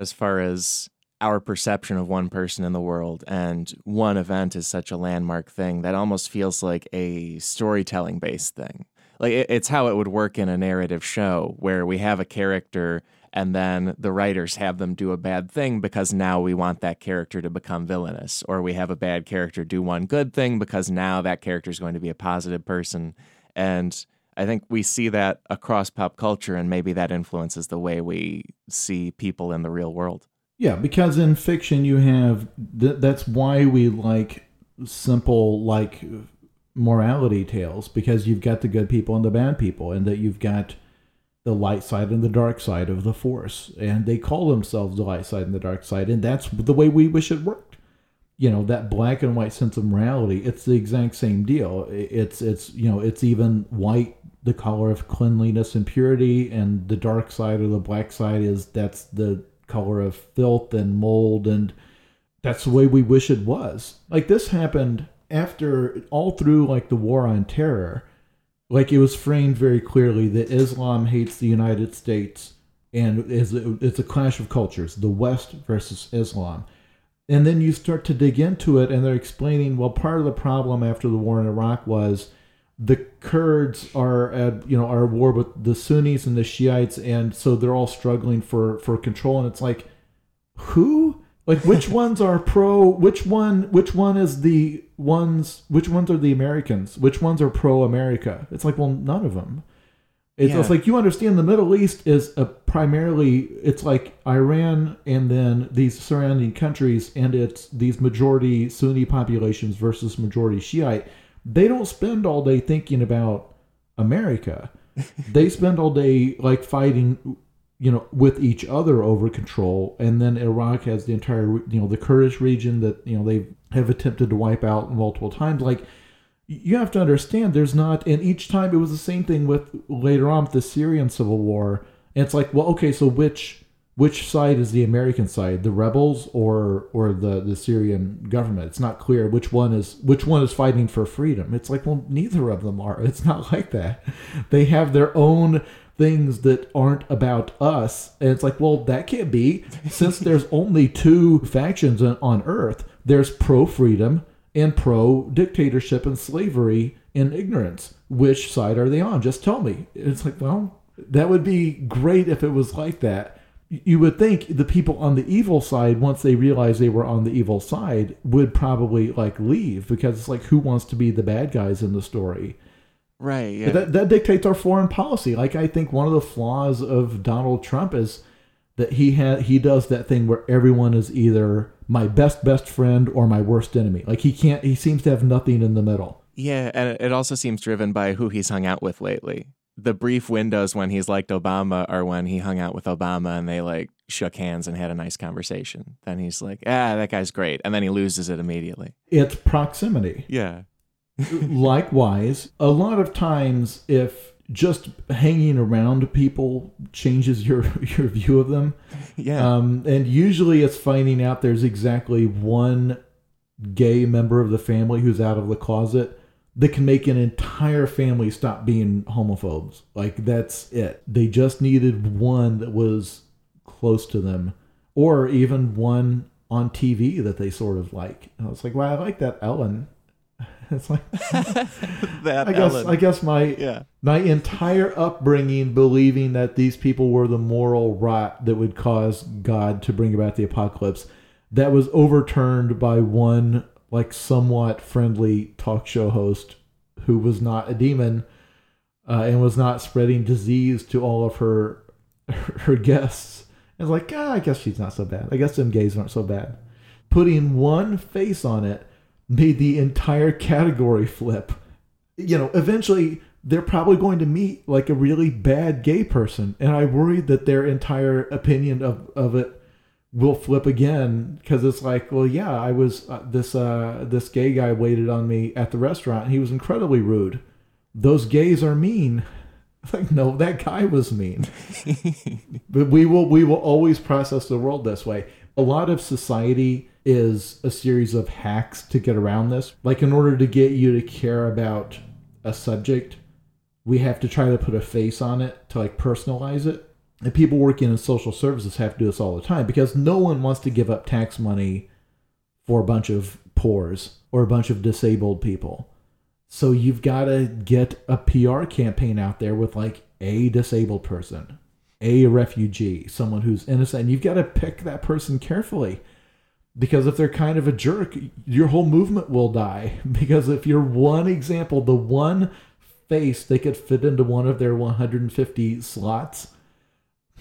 As far as our perception of one person in the world and one event is such a landmark thing that almost feels like a storytelling based thing. Like it's how it would work in a narrative show where we have a character and then the writers have them do a bad thing because now we want that character to become villainous or we have a bad character do one good thing because now that character is going to be a positive person and I think we see that across pop culture and maybe that influences the way we see people in the real world. Yeah, because in fiction you have th- that's why we like simple like morality tales because you've got the good people and the bad people, and that you've got the light side and the dark side of the force. And they call themselves the light side and the dark side, and that's the way we wish it worked. You know, that black and white sense of morality, it's the exact same deal. It's it's you know, it's even white the color of cleanliness and purity, and the dark side or the black side is that's the color of filth and mold and that's the way we wish it was. Like this happened after all through like the war on terror. Like it was framed very clearly that Islam hates the United States and is it's a clash of cultures, the West versus Islam. And then you start to dig into it and they're explaining well part of the problem after the war in Iraq was the Kurds are at you know are at war with the Sunnis and the Shiites and so they're all struggling for for control and it's like who like which ones are pro? Which one? Which one is the ones? Which ones are the Americans? Which ones are pro America? It's like well, none of them. It's, yeah. it's like you understand the Middle East is a primarily it's like Iran and then these surrounding countries and it's these majority Sunni populations versus majority Shiite. They don't spend all day thinking about America. they spend all day like fighting you know, with each other over control. And then Iraq has the entire, you know, the Kurdish region that, you know, they have attempted to wipe out multiple times. Like, you have to understand there's not, and each time it was the same thing with later on with the Syrian civil war. And it's like, well, okay, so which which side is the American side, the rebels or or the the Syrian government? It's not clear which one is which one is fighting for freedom. It's like, well, neither of them are. It's not like that. They have their own things that aren't about us. And it's like, well, that can't be. Since there's only two factions on Earth, there's pro freedom and pro dictatorship and slavery and ignorance. Which side are they on? Just tell me. It's like, well, that would be great if it was like that. You would think the people on the evil side, once they realized they were on the evil side, would probably like leave because it's like, who wants to be the bad guys in the story? Right. Yeah. That that dictates our foreign policy. Like I think one of the flaws of Donald Trump is that he had he does that thing where everyone is either my best best friend or my worst enemy. Like he can't he seems to have nothing in the middle. Yeah, and it also seems driven by who he's hung out with lately. The brief windows when he's liked Obama are when he hung out with Obama and they like shook hands and had a nice conversation. Then he's like, ah, that guy's great. And then he loses it immediately. It's proximity. Yeah. Likewise, a lot of times, if just hanging around people changes your your view of them, yeah, um, and usually it's finding out there's exactly one gay member of the family who's out of the closet that can make an entire family stop being homophobes. Like that's it. They just needed one that was close to them, or even one on TV that they sort of like. I was like, well, I like that Ellen It's like that. I guess. Ellen. I guess my yeah. my entire upbringing believing that these people were the moral rot that would cause God to bring about the apocalypse, that was overturned by one like somewhat friendly talk show host who was not a demon uh, and was not spreading disease to all of her her guests. It's like, ah, I guess she's not so bad. I guess them gays aren't so bad. Putting one face on it made the entire category flip. You know, eventually they're probably going to meet like a really bad gay person, and I worry that their entire opinion of, of it will flip again because it's like, well, yeah, I was uh, this uh, this gay guy waited on me at the restaurant, and he was incredibly rude. Those gays are mean. Like, no, that guy was mean. but we will we will always process the world this way. A lot of society is a series of hacks to get around this. Like, in order to get you to care about a subject, we have to try to put a face on it to like personalize it. And people working in social services have to do this all the time because no one wants to give up tax money for a bunch of poors or a bunch of disabled people. So you've got to get a PR campaign out there with like a disabled person, a refugee, someone who's innocent. And you've got to pick that person carefully because if they're kind of a jerk, your whole movement will die. Because if you're one example, the one face they could fit into one of their 150 slots,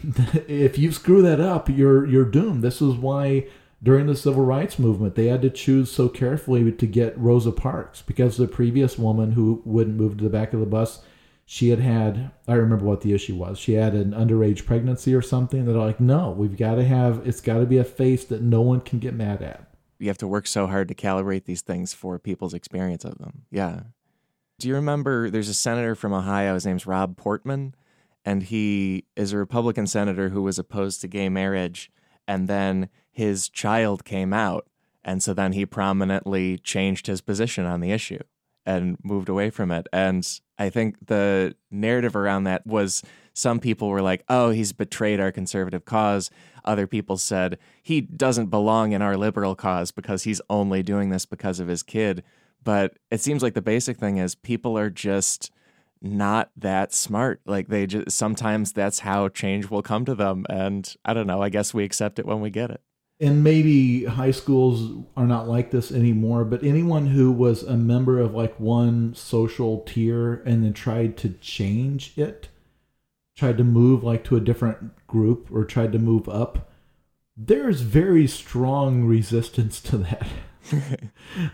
if you screw that up, you're you're doomed. This is why during the civil rights movement, they had to choose so carefully to get Rosa Parks because the previous woman who wouldn't move to the back of the bus, she had had, I remember what the issue was. She had an underage pregnancy or something. They're like, no, we've got to have, it's got to be a face that no one can get mad at. You have to work so hard to calibrate these things for people's experience of them. Yeah. Do you remember there's a senator from Ohio, his name's Rob Portman, and he is a Republican senator who was opposed to gay marriage. And then his child came out. And so then he prominently changed his position on the issue and moved away from it. And I think the narrative around that was some people were like, oh, he's betrayed our conservative cause. Other people said he doesn't belong in our liberal cause because he's only doing this because of his kid. But it seems like the basic thing is people are just not that smart. Like they just sometimes that's how change will come to them. And I don't know, I guess we accept it when we get it and maybe high schools are not like this anymore, but anyone who was a member of like one social tier and then tried to change it, tried to move like to a different group or tried to move up, there's very strong resistance to that.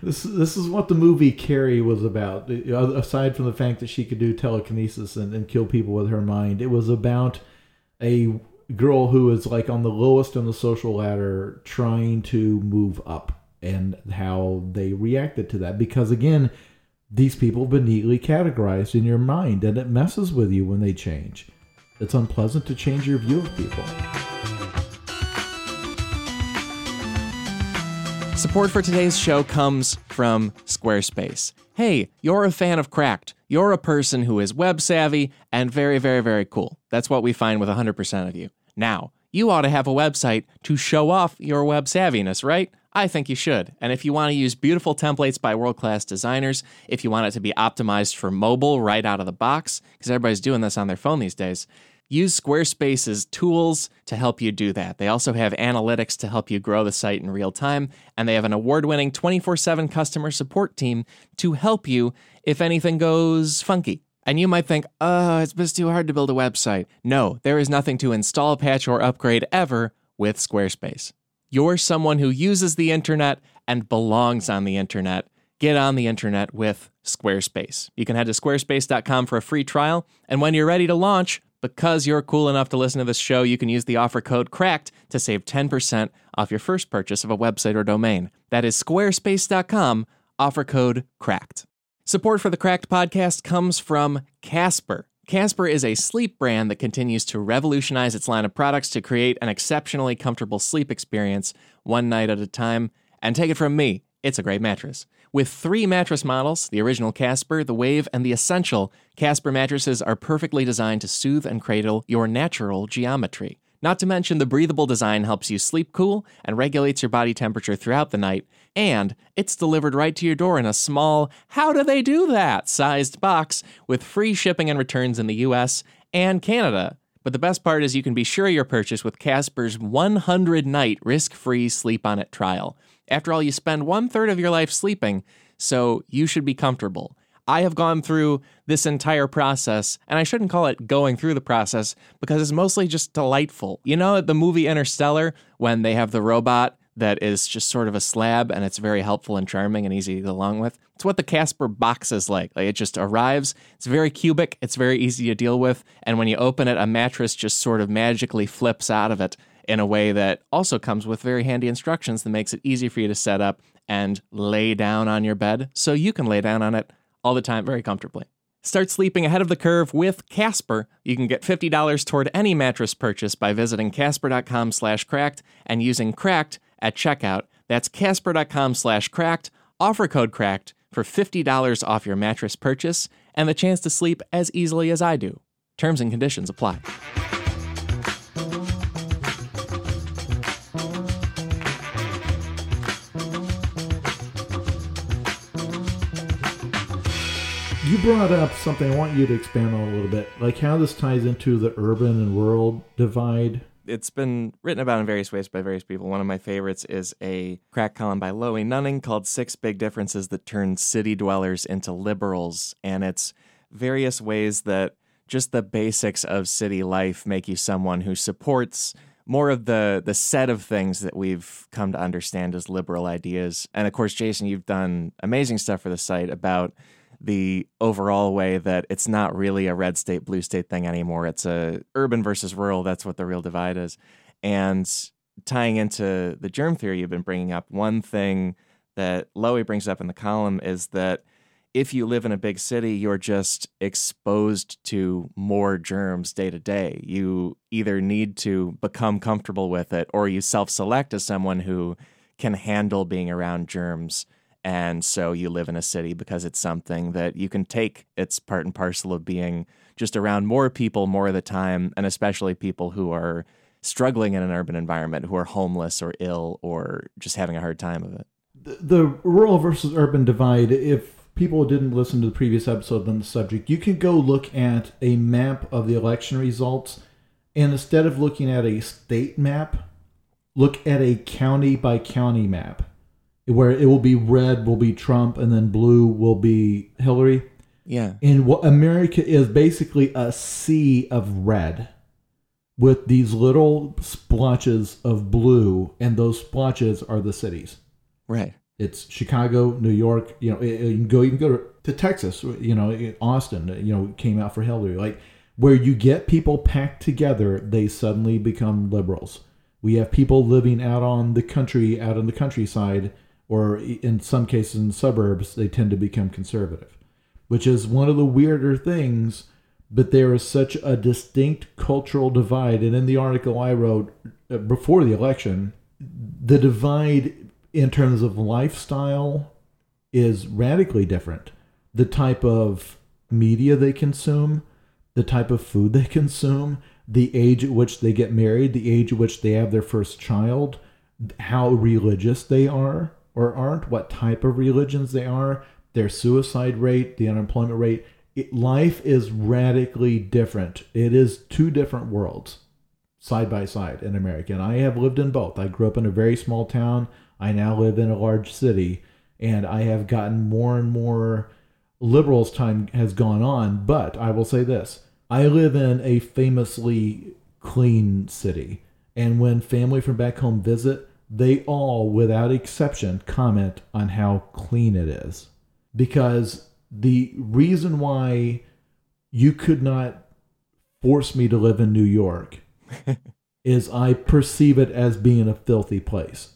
this this is what the movie Carrie was about. Uh, aside from the fact that she could do telekinesis and, and kill people with her mind, it was about a girl who is like on the lowest on the social ladder trying to move up and how they reacted to that. Because again these people have been neatly categorized in your mind and it messes with you when they change. It's unpleasant to change your view of people Support for today's show comes from Squarespace. Hey, you're a fan of Cracked. You're a person who is web savvy and very, very, very cool. That's what we find with 100% of you. Now, you ought to have a website to show off your web savviness, right? I think you should. And if you want to use beautiful templates by world class designers, if you want it to be optimized for mobile right out of the box, because everybody's doing this on their phone these days, Use Squarespace's tools to help you do that. They also have analytics to help you grow the site in real time, and they have an award winning 24 7 customer support team to help you if anything goes funky. And you might think, oh, it's just too hard to build a website. No, there is nothing to install, patch, or upgrade ever with Squarespace. You're someone who uses the internet and belongs on the internet. Get on the internet with Squarespace. You can head to squarespace.com for a free trial, and when you're ready to launch, because you're cool enough to listen to this show, you can use the offer code CRACKED to save 10% off your first purchase of a website or domain. That is squarespace.com, offer code CRACKED. Support for the Cracked podcast comes from Casper. Casper is a sleep brand that continues to revolutionize its line of products to create an exceptionally comfortable sleep experience one night at a time. And take it from me, it's a great mattress. With three mattress models the original Casper, the Wave, and the Essential Casper mattresses are perfectly designed to soothe and cradle your natural geometry. Not to mention, the breathable design helps you sleep cool and regulates your body temperature throughout the night. And it's delivered right to your door in a small, how do they do that? sized box with free shipping and returns in the US and Canada. But the best part is you can be sure your purchase with Casper's 100 night risk free sleep on it trial. After all, you spend one third of your life sleeping, so you should be comfortable. I have gone through this entire process, and I shouldn't call it going through the process because it's mostly just delightful. You know, the movie Interstellar, when they have the robot that is just sort of a slab and it's very helpful and charming and easy to get along with. It's what the Casper box is like. Like it just arrives, it's very cubic, it's very easy to deal with, and when you open it, a mattress just sort of magically flips out of it in a way that also comes with very handy instructions that makes it easy for you to set up and lay down on your bed so you can lay down on it all the time very comfortably. Start sleeping ahead of the curve with Casper. You can get $50 toward any mattress purchase by visiting casper.com slash cracked and using cracked at checkout. That's casper.com slash cracked. Offer code cracked for $50 off your mattress purchase and the chance to sleep as easily as I do. Terms and conditions apply. You brought up something I want you to expand on a little bit, like how this ties into the urban and rural divide. It's been written about in various ways by various people. One of my favorites is a crack column by Loie Nunning called Six Big Differences That Turn City Dwellers into Liberals. And it's various ways that just the basics of city life make you someone who supports more of the the set of things that we've come to understand as liberal ideas. And of course, Jason, you've done amazing stuff for the site about the overall way that it's not really a red state blue state thing anymore. It's a urban versus rural. That's what the real divide is. And tying into the germ theory you've been bringing up, one thing that Lowy brings up in the column is that if you live in a big city, you're just exposed to more germs day to day. You either need to become comfortable with it or you self select as someone who can handle being around germs. And so you live in a city because it's something that you can take. It's part and parcel of being just around more people more of the time, and especially people who are struggling in an urban environment, who are homeless or ill or just having a hard time of it. The, the rural versus urban divide, if people didn't listen to the previous episode on the subject, you can go look at a map of the election results. And instead of looking at a state map, look at a county by county map where it will be red will be Trump and then blue will be Hillary. Yeah. And what America is basically a sea of red with these little splotches of blue, and those splotches are the cities. Right. It's Chicago, New York. You know, you can go even go to, to Texas. You know, Austin. You know, came out for Hillary. Like where you get people packed together, they suddenly become liberals. We have people living out on the country, out on the countryside, or in some cases in suburbs, they tend to become conservative, which is one of the weirder things. But there is such a distinct cultural divide. And in the article I wrote uh, before the election, the divide in terms of lifestyle is radically different. The type of media they consume, the type of food they consume, the age at which they get married, the age at which they have their first child, how religious they are or aren't, what type of religions they are, their suicide rate, the unemployment rate. It, life is radically different. It is two different worlds side by side in America. And I have lived in both. I grew up in a very small town. I now live in a large city, and I have gotten more and more liberals' time has gone on. But I will say this I live in a famously clean city. And when family from back home visit, they all, without exception, comment on how clean it is. Because the reason why you could not force me to live in New York is I perceive it as being a filthy place.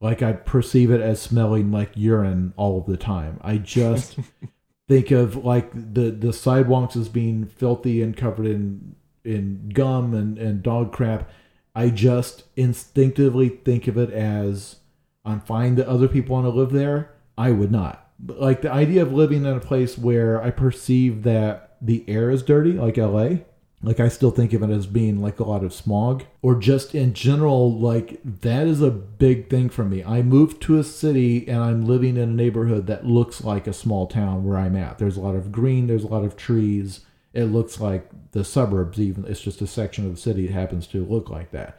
Like I perceive it as smelling like urine all of the time. I just think of like the the sidewalks as being filthy and covered in in gum and and dog crap. I just instinctively think of it as I'm fine that other people want to live there. I would not. But like the idea of living in a place where I perceive that the air is dirty, like LA, like I still think of it as being like a lot of smog or just in general like that is a big thing for me. I moved to a city and I'm living in a neighborhood that looks like a small town where I'm at. There's a lot of green, there's a lot of trees. It looks like the suburbs even. It's just a section of the city that happens to look like that.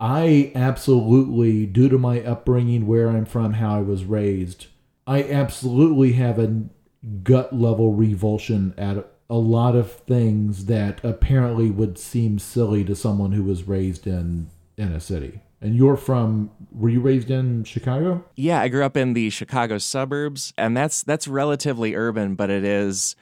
I absolutely due to my upbringing where I'm from, how I was raised, I absolutely have a gut level revulsion at a lot of things that apparently would seem silly to someone who was raised in in a city. And you're from were you raised in Chicago? Yeah, I grew up in the Chicago suburbs and that's that's relatively urban, but it is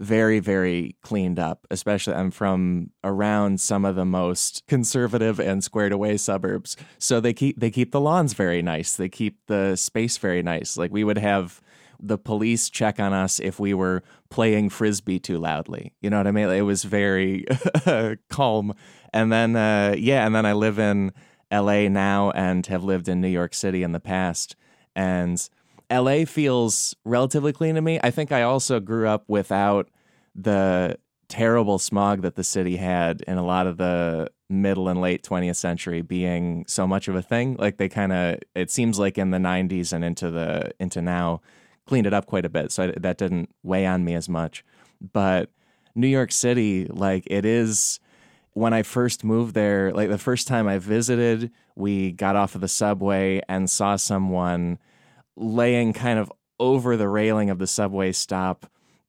very very cleaned up especially i'm from around some of the most conservative and squared away suburbs so they keep they keep the lawns very nice they keep the space very nice like we would have the police check on us if we were playing frisbee too loudly. You know what I mean? It was very calm. And then, uh, yeah, and then I live in LA now and have lived in New York City in the past. And LA feels relatively clean to me. I think I also grew up without the terrible smog that the city had in a lot of the middle and late 20th century being so much of a thing like they kind of it seems like in the 90s and into the into now cleaned it up quite a bit, so I, that didn't weigh on me as much. But New York City, like it is when I first moved there, like the first time I visited, we got off of the subway and saw someone laying kind of over the railing of the subway stop,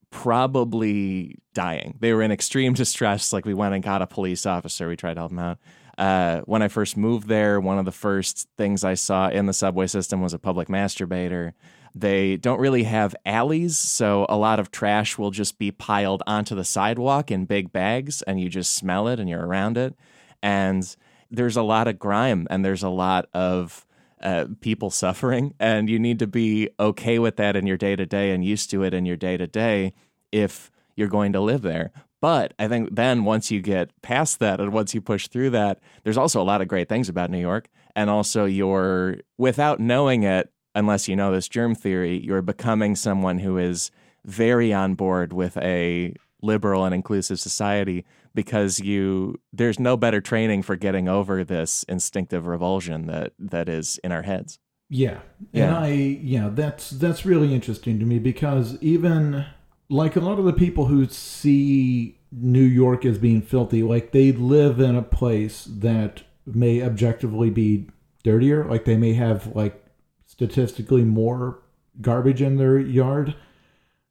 probably dying. They were in extreme distress. Like we went and got a police officer. We tried to help them out. Uh, when I first moved there, one of the first things I saw in the subway system was a public masturbator. They don't really have alleys, so a lot of trash will just be piled onto the sidewalk in big bags, and you just smell it and you're around it. And there's a lot of grime and there's a lot of uh, people suffering, and you need to be okay with that in your day to day and used to it in your day to day if you're going to live there. But I think then once you get past that and once you push through that, there's also a lot of great things about New York. And also, you're, without knowing it, unless you know this germ theory, you're becoming someone who is very on board with a liberal and inclusive society because you there's no better training for getting over this instinctive revulsion that that is in our heads. Yeah. yeah. And I yeah, that's that's really interesting to me because even like a lot of the people who see New York as being filthy, like they live in a place that may objectively be dirtier, like they may have like statistically more garbage in their yard.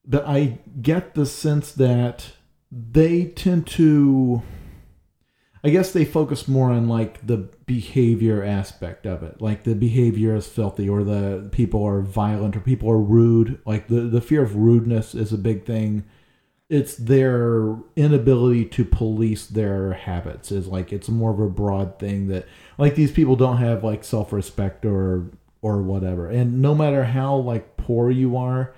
But I get the sense that they tend to I guess they focus more on like the behavior aspect of it. Like the behavior is filthy or the people are violent or people are rude. Like the, the fear of rudeness is a big thing. It's their inability to police their habits is like it's more of a broad thing that like these people don't have like self respect or or whatever. And no matter how like poor you are,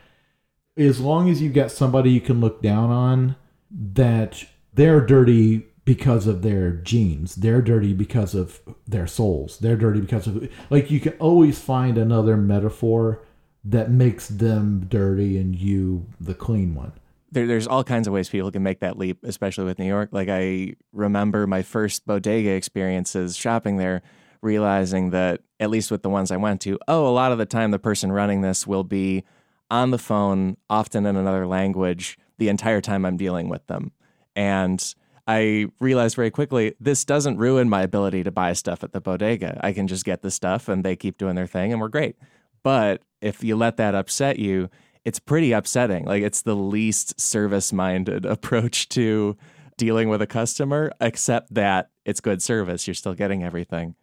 as long as you've got somebody you can look down on that they're dirty because of their genes. They're dirty because of their souls. They're dirty because of like you can always find another metaphor that makes them dirty and you the clean one. There, there's all kinds of ways people can make that leap, especially with New York. Like I remember my first bodega experiences shopping there, realizing that at least with the ones I went to, oh, a lot of the time the person running this will be on the phone, often in another language, the entire time I'm dealing with them. And I realized very quickly this doesn't ruin my ability to buy stuff at the bodega. I can just get the stuff and they keep doing their thing and we're great. But if you let that upset you, it's pretty upsetting. Like it's the least service minded approach to dealing with a customer, except that it's good service. You're still getting everything.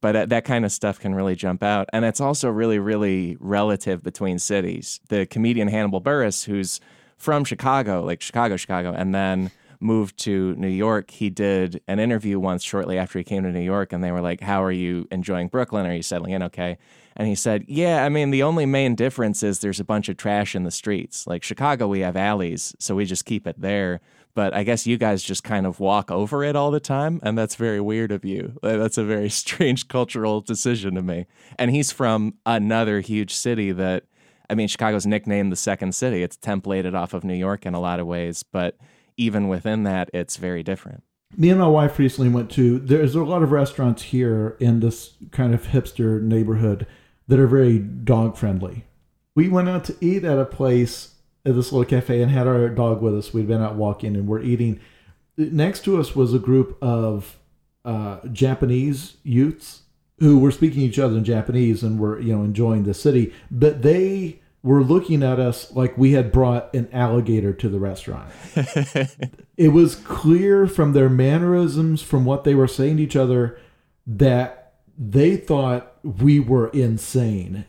But that kind of stuff can really jump out. And it's also really, really relative between cities. The comedian Hannibal Buress, who's from Chicago, like Chicago, Chicago, and then moved to New York, he did an interview once shortly after he came to New York, and they were like, How are you enjoying Brooklyn? Are you settling in okay? And he said, Yeah, I mean, the only main difference is there's a bunch of trash in the streets. Like Chicago, we have alleys, so we just keep it there. But I guess you guys just kind of walk over it all the time, and that's very weird of you. That's a very strange cultural decision to me. And he's from another huge city that, I mean, Chicago's nicknamed the second city. It's templated off of New York in a lot of ways, but even within that, it's very different. Me and my wife recently went to, there's a lot of restaurants here in this kind of hipster neighborhood that are very dog friendly. We went out to eat at a place at this little cafe and had our dog with us. We'd been out walking and we're eating. Next to us was a group of uh, Japanese youths who were speaking each other in Japanese and were you know enjoying the city, but they were looking at us like we had brought an alligator to the restaurant. it was clear from their mannerisms, from what they were saying to each other, that they thought we were insane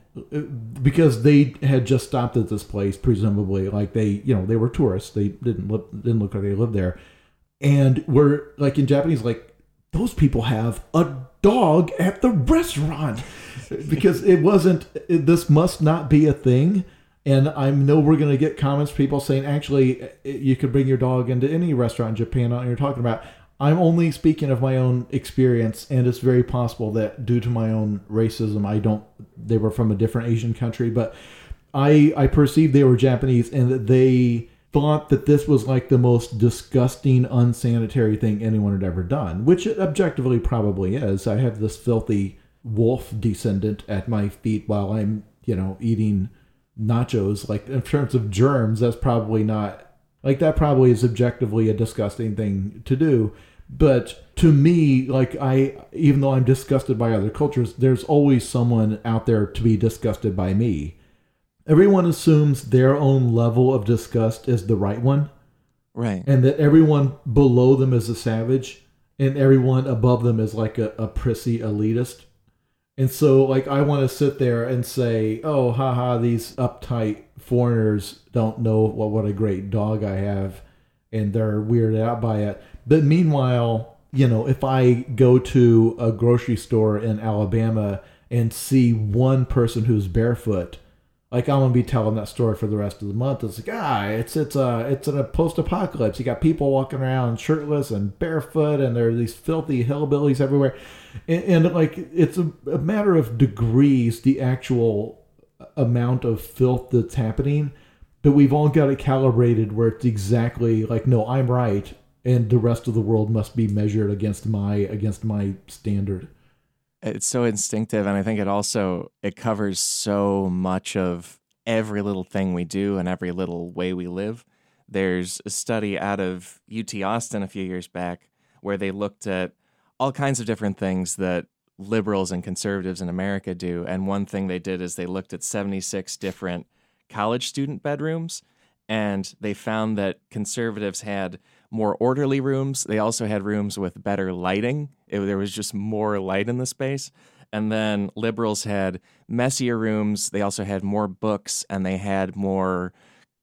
because they had just stopped at this place, presumably. Like they, you know, they were tourists. They didn't look didn't look like they lived there, and were like in Japanese, like those people have a dog at the restaurant. Because it wasn't it, this must not be a thing. And i know we're going to get comments people saying actually eh, you could bring your dog into any restaurant in japan on you're talking about? I'm only speaking of my own experience and it's very possible that due to my own racism i don't they were from a different asian country but i i perceived they were japanese and that they thought that this was like the most disgusting, unsanitary thing anyone had ever done, which it objectively probably is. I have this filthy wolf descendant at my feet while I'm, you know, eating nachos. Like, in terms of germs, that's probably not, like, that probably is objectively a disgusting thing to do. But to me, like, I, even though I'm disgusted by other cultures, there's always someone out there to be disgusted by me everyone assumes their own level of disgust is the right one. Right. And that everyone below them is a savage. and everyone above them is like a, a prissy elitist. And so, like, I want to sit there and say, oh, haha, these uptight foreigners don't know what, what a great dog I have, and they're weirded out by it. But meanwhile, you know, if I go to a grocery store in Alabama and see one person who's barefoot, like I'm gonna be telling that story for the rest of the month. It's like ah, it's it's a it's in a post-apocalypse. You got people walking around shirtless and barefoot, and there are these filthy hillbillies everywhere, and, and like it's a, a matter of degrees the actual amount of filth that's happening, but we've all got it calibrated where it's exactly like no, I'm right, and the rest of the world must be measured against my against my standard it's so instinctive and i think it also it covers so much of every little thing we do and every little way we live. There's a study out of ut austin a few years back where they looked at all kinds of different things that liberals and conservatives in america do and one thing they did is they looked at 76 different college student bedrooms and they found that conservatives had more orderly rooms. They also had rooms with better lighting. It, there was just more light in the space. And then liberals had messier rooms. They also had more books and they had more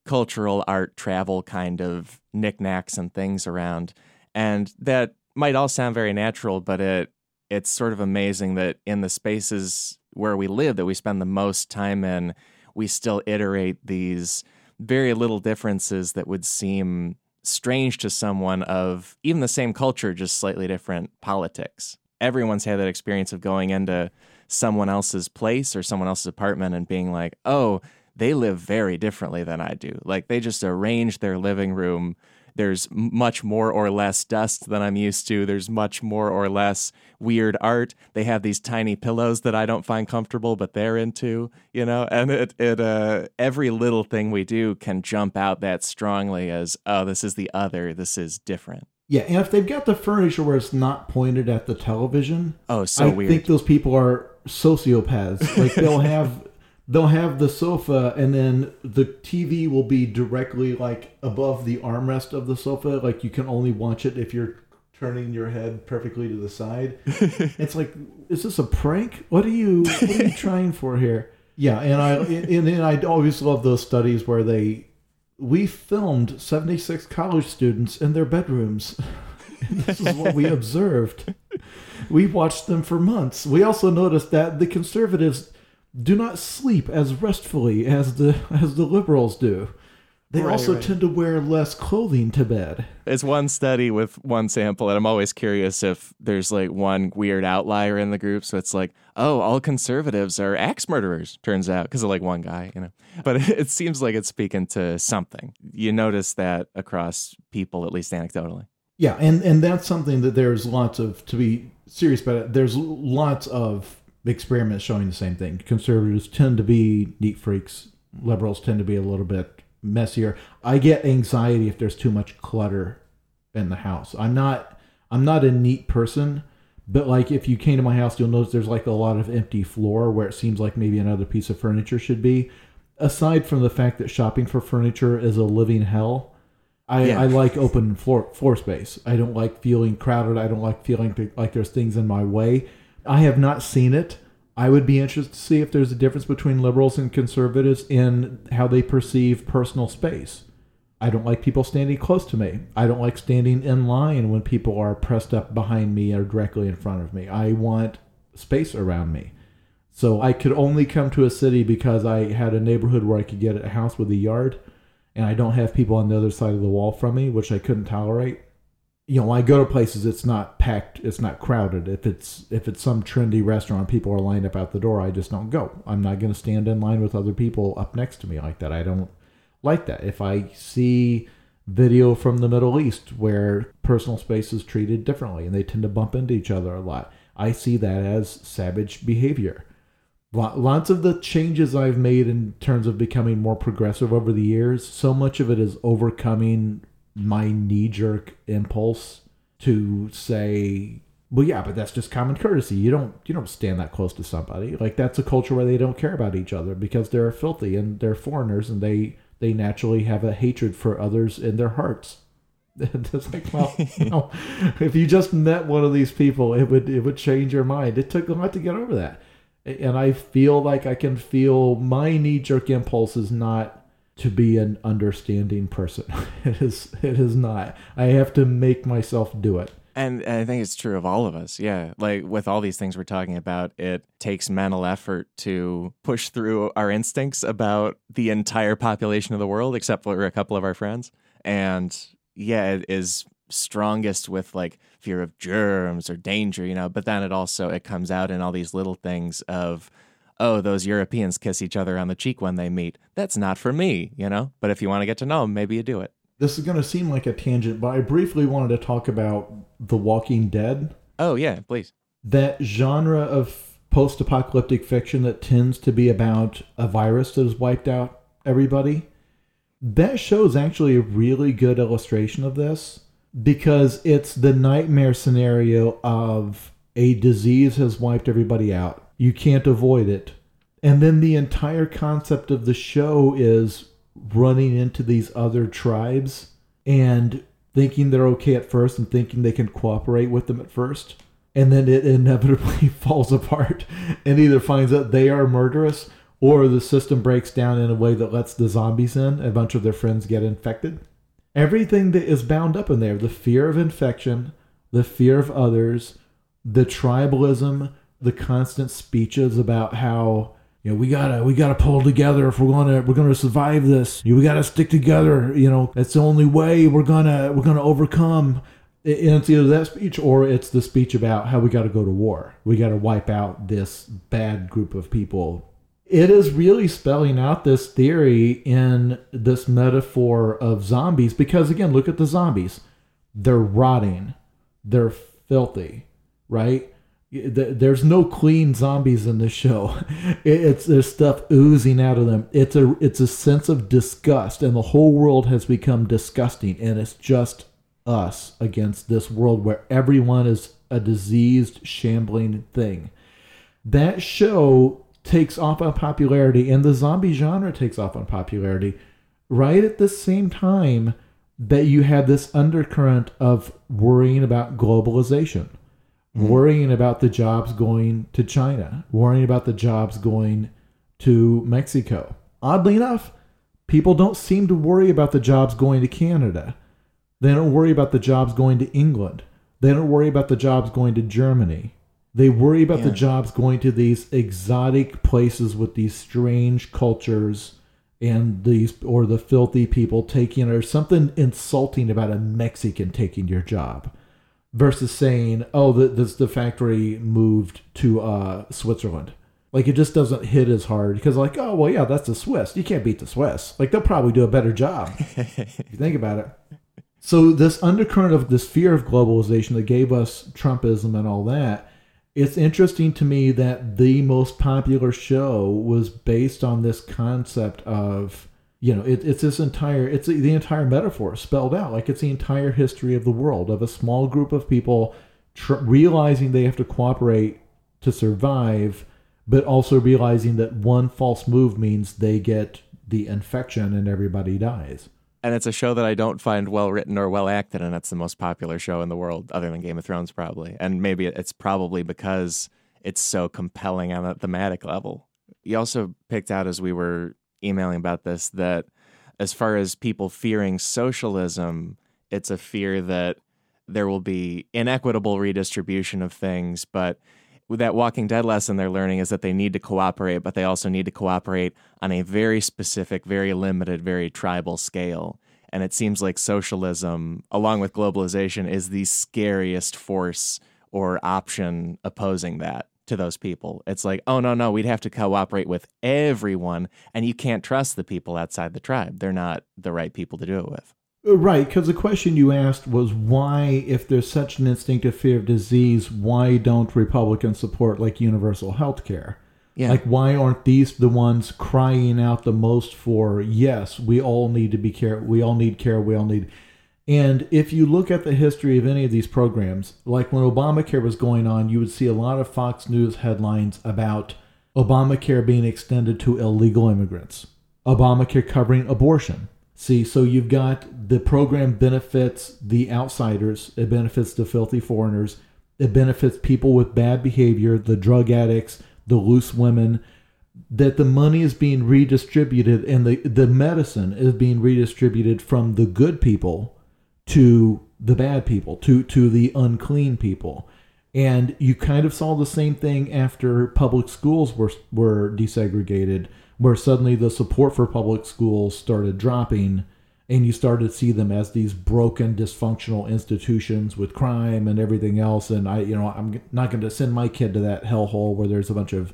cultural art travel kind of knickknacks and things around. And that might all sound very natural, but it it's sort of amazing that in the spaces where we live that we spend the most time in, we still iterate these very little differences that would seem strange to someone of even the same culture, just slightly different politics. Everyone's had that experience of going into someone else's place or someone else's apartment and being like, oh, they live very differently than I do. Like they just arrange their living room there's much more or less dust than I'm used to. There's much more or less weird art. They have these tiny pillows that I don't find comfortable, but they're into, you know, and it, it, uh, every little thing we do can jump out that strongly as, oh, this is the other, this is different. Yeah, and if they've got the furniture where it's not pointed at the television, oh, so I weird. think those people are sociopaths. Like they'll have they'll have the sofa and then the TV will be directly like above the armrest of the sofa. Like you can only watch it if you're turning your head perfectly to the side. it's like, is this a prank? What are you what are you trying for here? Yeah, and I and, and I always love those studies where they we filmed 76 college students in their bedrooms. this is what we observed. We watched them for months. We also noticed that the conservatives do not sleep as restfully as the as the liberals do. They right, also right. tend to wear less clothing to bed. It's one study with one sample, and I'm always curious if there's like one weird outlier in the group. So it's like, oh, all conservatives are axe murderers, turns out, because of like one guy, you know. But it, seems like it's speaking to something. You notice that across people, at least anecdotally. Yeah, and, and that's something that there's lots of, to be serious about it, there's lots of experiments showing the same thing. Conservatives tend to be neat freaks. Liberals tend to be a little bit messier. I get anxiety if there's too much clutter in the house. I'm not I'm not a neat person, but like if you came to my house, you'll notice there's like a lot of empty floor where it seems like maybe another piece of furniture should be. Aside from the fact that shopping for furniture is a living hell, I, yeah. I like open floor floor space. I don't like feeling crowded. I don't like feeling like there's things in my way. I have not seen it. I would be interested to see if there's a difference between liberals and conservatives in how they perceive personal space. I don't like people standing close to me. I don't like standing in line when people are pressed up behind me or directly in front of me. I want space around me. So I could only come to a city because I had a neighborhood where I could get a house with a yard and I don't have people on the other side of the wall from me, which I couldn't tolerate you know, when I go to places, it's not packed, it's not crowded. If it's if it's some trendy restaurant, people are lined up out the door. I just don't go. I'm not going to stand in line with other people up next to me like that. I don't like that. If I see video from the Middle East where personal space is treated differently and they tend to bump into each other a lot, I see that as savage behavior. Lots of the changes I've made in terms of becoming more progressive over the years, so much of it is overcoming my knee jerk impulse to say, well, yeah, but that's just common courtesy. You don't you don't stand that close to somebody. Like that's a culture where they don't care about each other because they're filthy and they're foreigners and they they naturally have a hatred for others in their hearts. it's like, well, you know, if you just met one of these people, it would it would change your mind. It took a lot to get over that, and I feel like I can feel my knee jerk impulse is not to be an understanding person. It is it is not. I have to make myself do it. And I think it's true of all of us. Yeah. Like with all these things we're talking about, it takes mental effort to push through our instincts about the entire population of the world, except for a couple of our friends. And yeah, it is strongest with like fear of germs or danger, you know, but then it also it comes out in all these little things of oh, those Europeans kiss each other on the cheek when they meet. That's not for me, you know? But if you want to get to know them, maybe you do it. This is going to seem like a tangent, but I briefly wanted to talk about The Walking Dead. Oh, yeah, please. That genre of post apocalyptic fiction that tends to be about a virus that has wiped out everybody. That show is actually a really good illustration of this because it's the nightmare scenario of a disease has wiped everybody out. You can't avoid it. And then the entire concept of the show is running into these other tribes and thinking they're okay at first and thinking they can cooperate with them at first. And then it inevitably falls apart and either finds out they are murderous or the system breaks down in a way that lets the zombies in. A bunch of their friends get infected. Everything that is bound up in there the fear of infection, the fear of others, the tribalism, the constant speeches about how you know we gotta we gotta pull together if we're gonna we're gonna survive this. You we gotta stick together you know. That's the only way we're gonna we're gonna overcome. And it's either that speech or it's the speech about how we gotta go to war. We gotta wipe out this bad group of people. It is really spelling out this theory in this metaphor of zombies because again look at the zombies. They're rotting. They're filthy right there's no clean zombies in this show. It's there's stuff oozing out of them. It's a it's a sense of disgust, and the whole world has become disgusting, and it's just us against this world where everyone is a diseased, shambling thing. That show takes off on popularity, and the zombie genre takes off on popularity right at the same time that you have this undercurrent of worrying about globalization mm-hmm. worrying about the jobs going to China, worrying about the jobs going to Mexico. Oddly enough, people don't seem to worry about the jobs going to Canada. They don't worry about the jobs going to England. They don't worry about the jobs going to Germany. They worry about yeah. the jobs going to these exotic places with these strange cultures and these or the filthy people taking or something insulting about a Mexican taking your job versus saying, "Oh, the this, the factory moved to uh, Switzerland." Like it just doesn't hit as hard because, like, oh well, yeah, that's the Swiss. You can't beat the Swiss. Like they'll probably do a better job if you think about it. So this undercurrent of this fear of globalization that gave us Trumpism and all that. It's interesting to me that the most popular show was based on this concept of you know, it, it's this entire, it's the entire metaphor spelled out. Like it's the entire history of the world of a small group of people tr- realizing they have to cooperate to survive, but also realizing that one false move means they get the infection and everybody dies. And it's a show that I don't find well written or well acted, and it's the most popular show in the world, other than Game of Thrones, probably. And maybe it's probably because it's so compelling on a thematic level. You also picked out as we were emailing about this that as far as people fearing socialism, it's a fear that there will be inequitable redistribution of things, but that Walking Dead lesson they're learning is that they need to cooperate, but they also need to cooperate on a very specific, very limited, very tribal scale. And it seems like socialism, along with globalization, is the scariest force or option opposing that to those people. It's like, oh, no, no, we'd have to cooperate with everyone. And you can't trust the people outside the tribe. They're not the right people to do it with. Uh, right, because the question you asked was why, if there's such an instinctive fear of disease, why don't Republicans support like universal health care? Yeah. Like, why aren't these the ones crying out the most for, yes, we all need to be care, we all need care, we all need and if you look at the history of any of these programs, like when Obamacare was going on, you would see a lot of Fox News headlines about Obamacare being extended to illegal immigrants, Obamacare covering abortion, See, so you've got the program benefits the outsiders, it benefits the filthy foreigners, it benefits people with bad behavior, the drug addicts, the loose women, that the money is being redistributed and the, the medicine is being redistributed from the good people to the bad people, to, to the unclean people. And you kind of saw the same thing after public schools were, were desegregated, where suddenly the support for public schools started dropping and you started to see them as these broken dysfunctional institutions with crime and everything else and i you know i'm not going to send my kid to that hellhole where there's a bunch of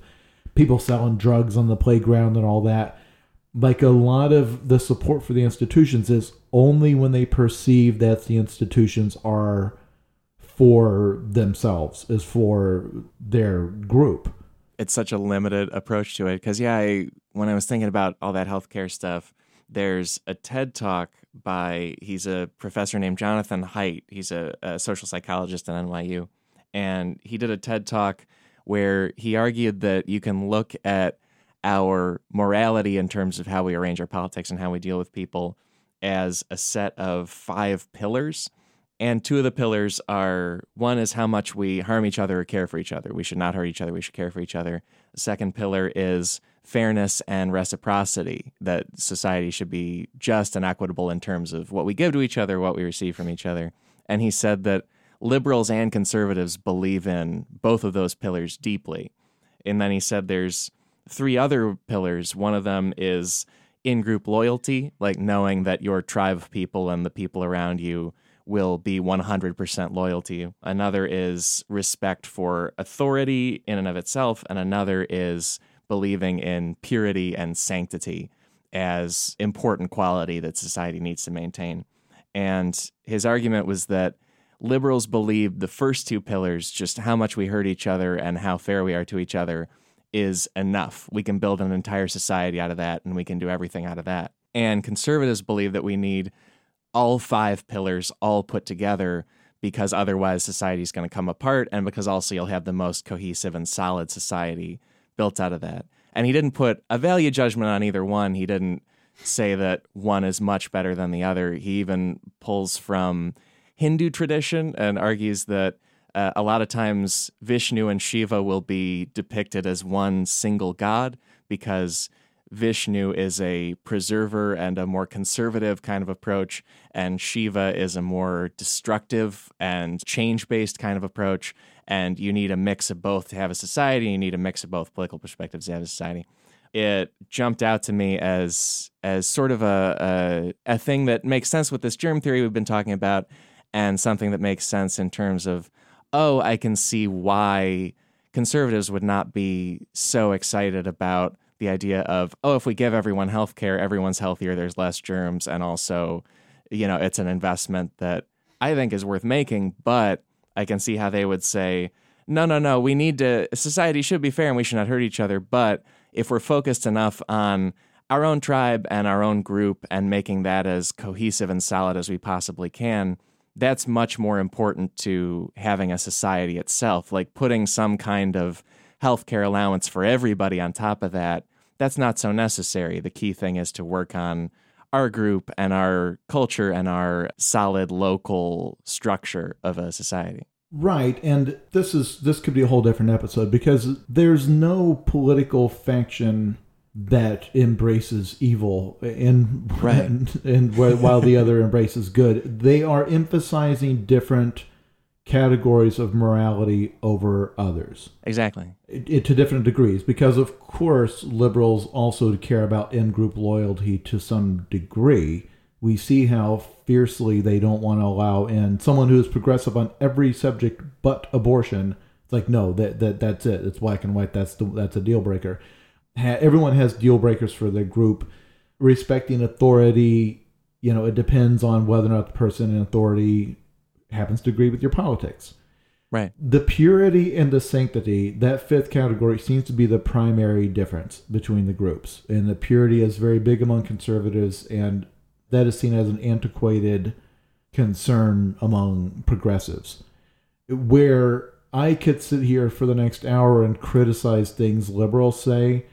people selling drugs on the playground and all that. Like a lot of the support for the institutions is only when they perceive that the institutions are for themselves, is for their group. It's such a limited approach to it because, yeah, I, when I was thinking about all that healthcare stuff, there's a TED talk by, he's a professor named Jonathan Haidt. He's a, a social psychologist at NYU. And he did a TED talk where he argued that you can look at our morality in terms of how we arrange our politics and how we deal with people as a set of five pillars. And two of the pillars are one is how much we harm each other or care for each other. We should not hurt each other, we should care for each other. The second pillar is fairness and reciprocity, that society should be just and equitable in terms of what we give to each other, what we receive from each other. And he said that liberals and conservatives believe in both of those pillars deeply. And then he said there's three other pillars. One of them is in group loyalty, like knowing that your tribe of people and the people around you will be 100% loyal to you. Another is respect for authority in and of itself. And another is believing in purity and sanctity as important quality that society needs to maintain. And his argument was that liberals believe the first two pillars, just how much we hurt each other and how fair we are to each other, is enough. We can build an entire society out of that and we can do everything out of that. And conservatives believe that we need all five pillars all put together because otherwise society is going to come apart and because also you'll have the most cohesive and solid society built out of that. And he didn't put a value judgment on either one. He didn't say that one is much better than the other. He even pulls from Hindu tradition and argues that uh, a lot of times Vishnu and Shiva will be depicted as one single god because Vishnu is a preserver and a more conservative kind of approach, and Shiva is a more destructive and change based kind of approach. And you need a mix of both to have a society. You need a mix of both political perspectives to have a society. It jumped out to me as as sort of a, a, a thing that makes sense with this germ theory we've been talking about, and something that makes sense in terms of, oh, I can see why conservatives would not be so excited about the idea of, oh, if we give everyone health care, everyone's healthier, there's less germs, and also, you know, it's an investment that I think is worth making, but I can see how they would say, no, no, no, we need to, society should be fair and we should not hurt each other. But if we're focused enough on our own tribe and our own group and making that as cohesive and solid as we possibly can, that's much more important to having a society itself. Like putting some kind of healthcare allowance for everybody on top of that, that's not so necessary. The key thing is to work on our group and our culture and our solid local structure of a society. Right, and this is this could be a whole different episode because there's no political faction that embraces evil and right. and, and while the other embraces good. They are emphasizing different categories of morality over others. Exactly. It, it, to different degrees. Because of course liberals also care about in-group loyalty to some degree. We see how fiercely they don't want to allow in someone who is progressive on every subject but abortion. It's like no that, that that's it. It's black and white. That's the, that's a deal breaker ha- everyone has deal breakers for their group. Respecting authority, you know, it depends on whether or not the person in authority happens to agree with your politics. Right. The purity and the sanctity, that fifth category seems to be the primary difference between the groups. And the purity is very big among conservatives, and that is seen as an antiquated concern among progressives. Where I could sit here for the next hour and criticize things liberals say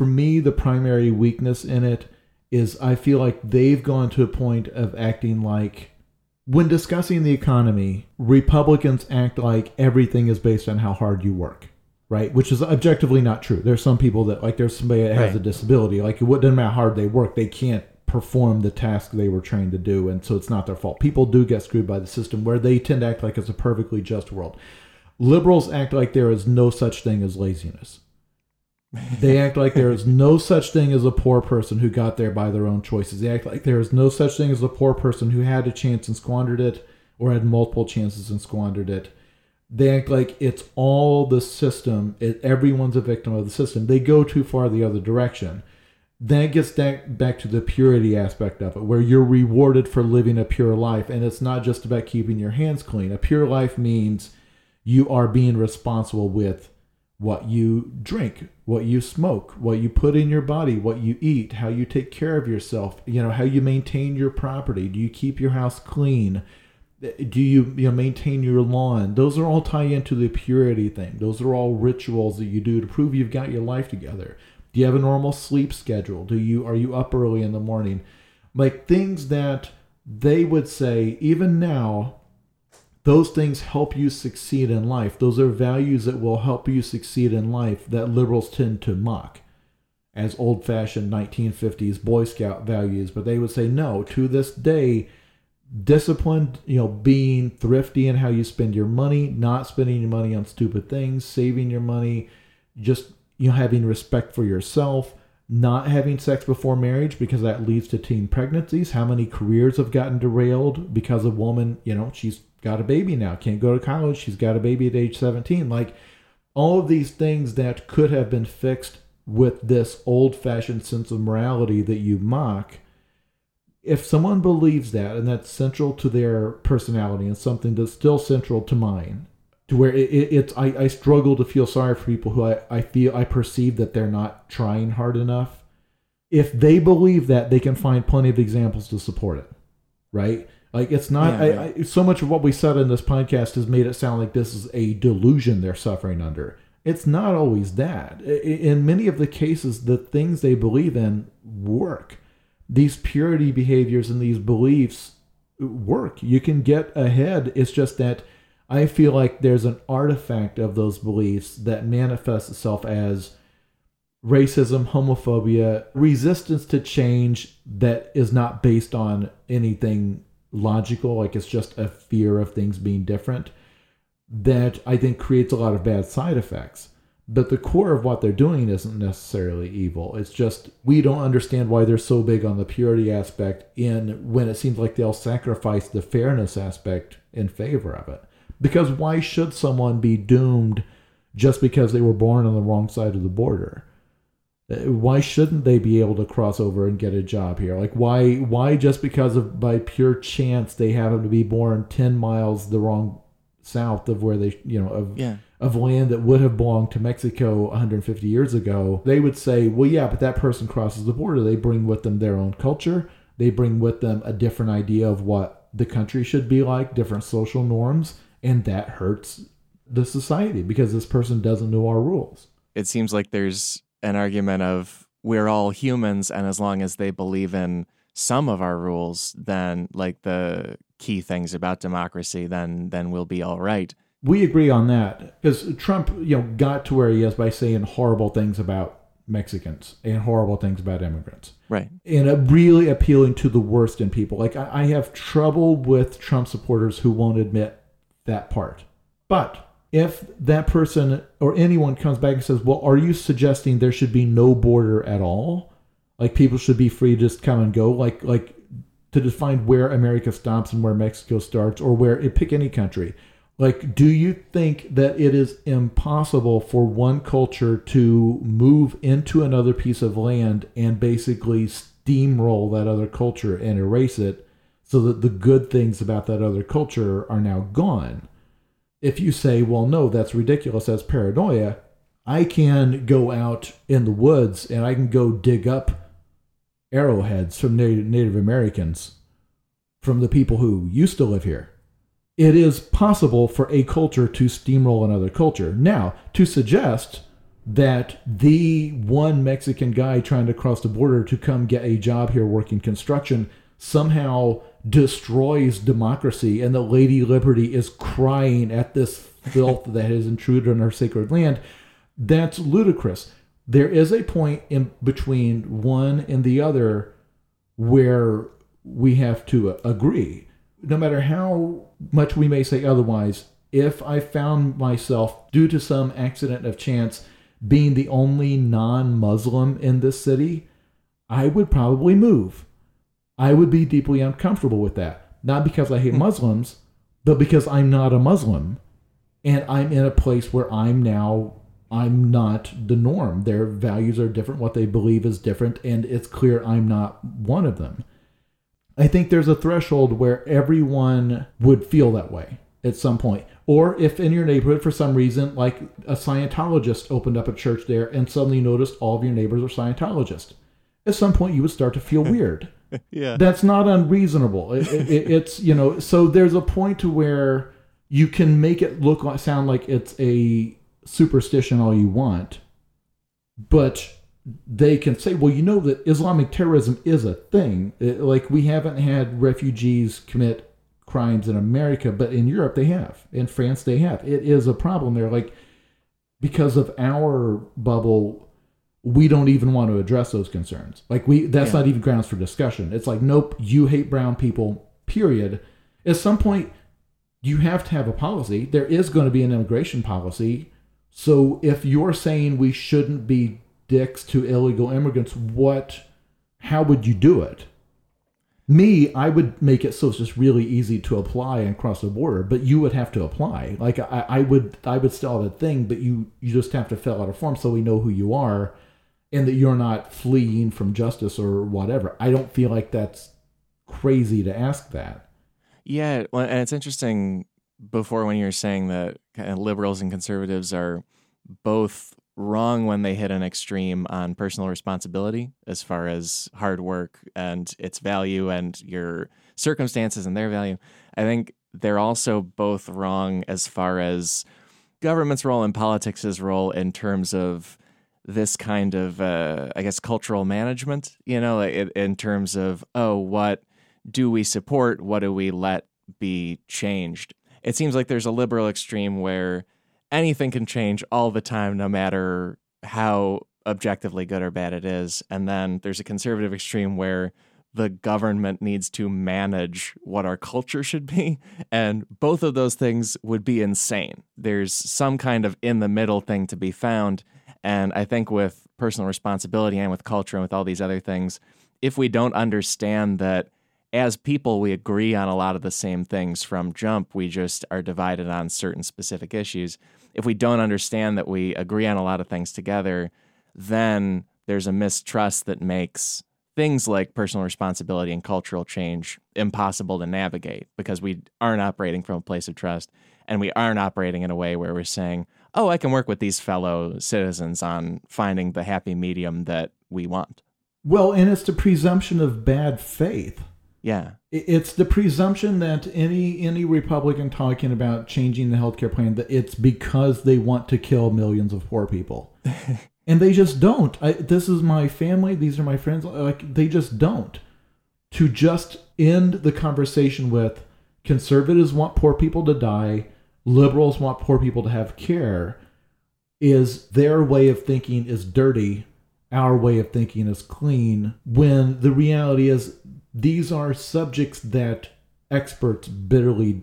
for me, the primary weakness in it is I feel like they've gone to a point of acting like when discussing the economy, Republicans act like everything is based on how hard you work, right? Which is objectively not true. There's some people that like there's somebody that has Right. a disability, like it doesn't matter how hard they work, they can't perform the task they were trained to do, and so it's not their fault. People do get screwed by the system where they tend to act like it's a perfectly just world. Liberals act like there is no such thing as laziness. They act like there is no such thing as a poor person who got there by their own choices. They act like there is no such thing as a poor person who had a chance and squandered it or had multiple chances and squandered it. They act like it's all the system. It, everyone's a victim of the system. They go too far the other direction. Then it gets back, back to the purity aspect of it, where you're rewarded for living a pure life. And it's not just about keeping your hands clean. A pure life means you are being responsible with what you drink, what you smoke, what you put in your body, what you eat, how you take care of yourself, you know, how you maintain your property. Do you keep your house clean? Do you, you know, maintain your lawn? Those are all tie into the purity thing. Those are all rituals that you do to prove you've got your life together. Do you have a normal sleep schedule? Do you are you up early in the morning? Like things that they would say even now those things help you succeed in life. Those are values that will help you succeed in life that liberals tend to mock as old fashioned 1950s Boy Scout values. But they would say, no, to this day, disciplined, you know, being thrifty in how you spend your money, not spending your money on stupid things, saving your money, just, you know, having respect for yourself. Not having sex before marriage because that leads to teen pregnancies. How many careers have gotten derailed because a woman, you know, she's got a baby now, can't go to college, she's got a baby at age 17. Like all of these things that could have been fixed with this old fashioned sense of morality that you mock. If someone believes that and that's central to their personality and something that's still central to mine, to where it, it, it's I, I struggle to feel sorry for people who I, I feel I perceive that they're not trying hard enough. If they believe that, they can find plenty of examples to support it, right? Like it's not Yeah, I, right. I, so much of what we said in this podcast has made it sound like this is a delusion they're suffering under. It's not always that. In many of the cases, the things they believe in work. These purity behaviors and these beliefs work. You can get ahead. It's just that I feel like there's an artifact of those beliefs that manifests itself as racism, homophobia, resistance to change that is not based on anything logical, like it's just a fear of things being different, that I think creates a lot of bad side effects. But the core of what they're doing isn't necessarily evil. It's just we don't understand why they're so big on the purity aspect in when it seems like they'll sacrifice the fairness aspect in favor of it. Because why should someone be doomed just because they were born on the wrong side of the border? Uh, Why shouldn't they be able to cross over and get a job here? Like why why just because of by pure chance they happen to be born 10 miles the wrong south of where they, you know, of Yeah. of land that would have belonged to Mexico 150 years ago, they would say, well, yeah, but that person crosses the border. They bring with them their own culture. They bring with them a different idea of what the country should be like, different social norms, and that hurts the society because this person doesn't know our rules. It seems like there's an argument of we're all humans, and as long as they believe in some of our rules, then like the key things about democracy, then then we'll be all right. We agree on that because Trump, you know, got to where he is by saying horrible things about Mexicans and horrible things about immigrants. Right. and really appealing to the worst in people. Like I, I have trouble with Trump supporters who won't admit that part. But if that person or anyone comes back and says, "Well, are you suggesting there should be no border at all? Like people should be free to just come and go, like like to define where America stops and where Mexico starts, or where it pick any country." Like, do you think that it is impossible for one culture to move into another piece of land and basically steamroll that other culture and erase it so that the good things about that other culture are now gone? If you say, well, no, that's ridiculous, that's paranoia, I can go out in the woods and I can go dig up arrowheads from Native, Americans, from the people who used to live here it is possible for a culture to steamroll another culture. Now, to suggest that the one Mexican guy trying to cross the border to come get a job here working construction somehow destroys democracy and that Lady Liberty is crying at this filth that has intruded on our sacred land, that's ludicrous. There is a point in between one and the other where we have to agree. No matter how much we may say otherwise, if I found myself, due to some accident of chance, being the only non Muslim in this city, I would probably move. I would be deeply uncomfortable with that. Not because I hate hmm. Muslims, but because I'm not a Muslim and I'm in a place where I'm now I'm not the norm. Their values are different, what they believe is different, and it's clear I'm not one of them. I think there's a threshold where everyone would feel that way at some point. Or if in your neighborhood, for some reason, like a Scientologist opened up a church there and suddenly noticed all of your neighbors are Scientologists, at some point you would start to feel hmm. weird. yeah. That's not unreasonable. It, it, it's, you know, so there's a point to where you can make it look like, sound like it's a superstition all you want, but they can say, well, you know that Islamic terrorism is a thing. It, like we haven't had refugees commit crimes in America, but in Europe they have. In France they have. It is a problem there. Like because of our bubble, we don't even want to address those concerns. Like we that's Yeah. not even grounds for discussion. It's like, nope, you hate brown people, period. At some point you have to have a policy. There is going to be an immigration policy. So if you're saying we shouldn't be dicks to illegal immigrants, what how would you do it? Me, I would make it so it's just really easy to apply and cross the border, but you would have to apply. Like I, I would I would still have a thing, but you you just have to fill out a form so we know who you are and that you're not fleeing from justice or whatever. I don't feel like that's crazy to ask that. Yeah, and it's interesting. Before, when you were saying that uh, liberals and conservatives are both wrong when they hit an extreme on personal responsibility, as far as hard work and its value, and your circumstances and their value, I think they're also both wrong as far as government's role and politics' role in terms of this kind of, uh, I guess, cultural management. You know, in, in terms of oh, what do we support? What do we let be changed? It seems like there's a liberal extreme where anything can change all the time, no matter how objectively good or bad it is. And then there's a conservative extreme where the government needs to manage what our culture should be. And both of those things would be insane. There's some kind of in the middle thing to be found. And I think with personal responsibility and with culture and with all these other things, if we don't understand that as people, we agree on a lot of the same things from jump. We just are divided on certain specific issues. If we don't understand that we agree on a lot of things together, then there's a mistrust that makes things like personal responsibility and cultural change impossible to navigate because we aren't operating from a place of trust and we aren't operating in a way where we're saying, oh, I can work with these fellow citizens on finding the happy medium that we want. Well, and it's the presumption of bad faith. Yeah. It's the presumption that any any Republican talking about changing the healthcare plan that it's because they want to kill millions of poor people, and they just don't. I, this is my family; these are my friends. Like they just don't. To just end the conversation with conservatives want poor people to die, liberals want poor people to have care, is their way of thinking is dirty. Our way of thinking is clean. When the reality is these are subjects that experts bitterly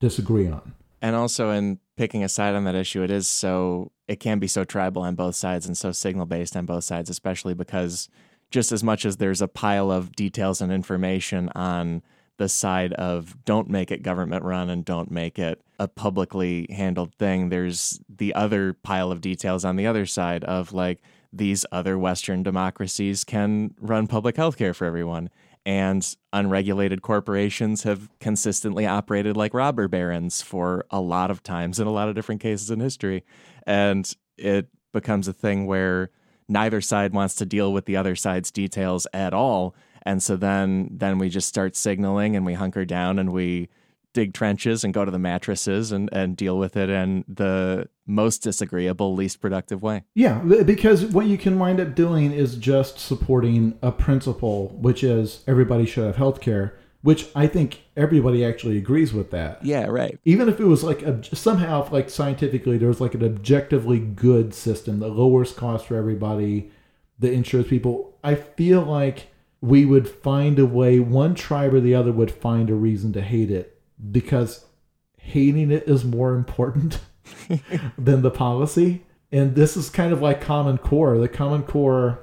disagree on. And also in picking a side on that issue, it is so it can be so tribal on both sides and so signal based on both sides, especially because just as much as there's a pile of details and information on the side of don't make it government run and don't make it a publicly handled thing, there's the other pile of details on the other side of like these other Western democracies can run public health care for everyone. And unregulated corporations have consistently operated like robber barons for a lot of times in a lot of different cases in history. And it becomes a thing where neither side wants to deal with the other side's details at all. And so then then we just start signaling and we hunker down and we dig trenches and go to the mattresses and, and deal with it in the most disagreeable, least productive way. Yeah, because what you can wind up doing is just supporting a principle, which is everybody should have health care, which I think everybody actually agrees with that. Yeah, right. Even if it was like ob- somehow, like scientifically, there was like an objectively good system that lowers costs for everybody, that insures people. I feel like we would find a way, one tribe or the other would find a reason to hate it because hating it is more important than the policy. And this is kind of like Common Core. The Common Core,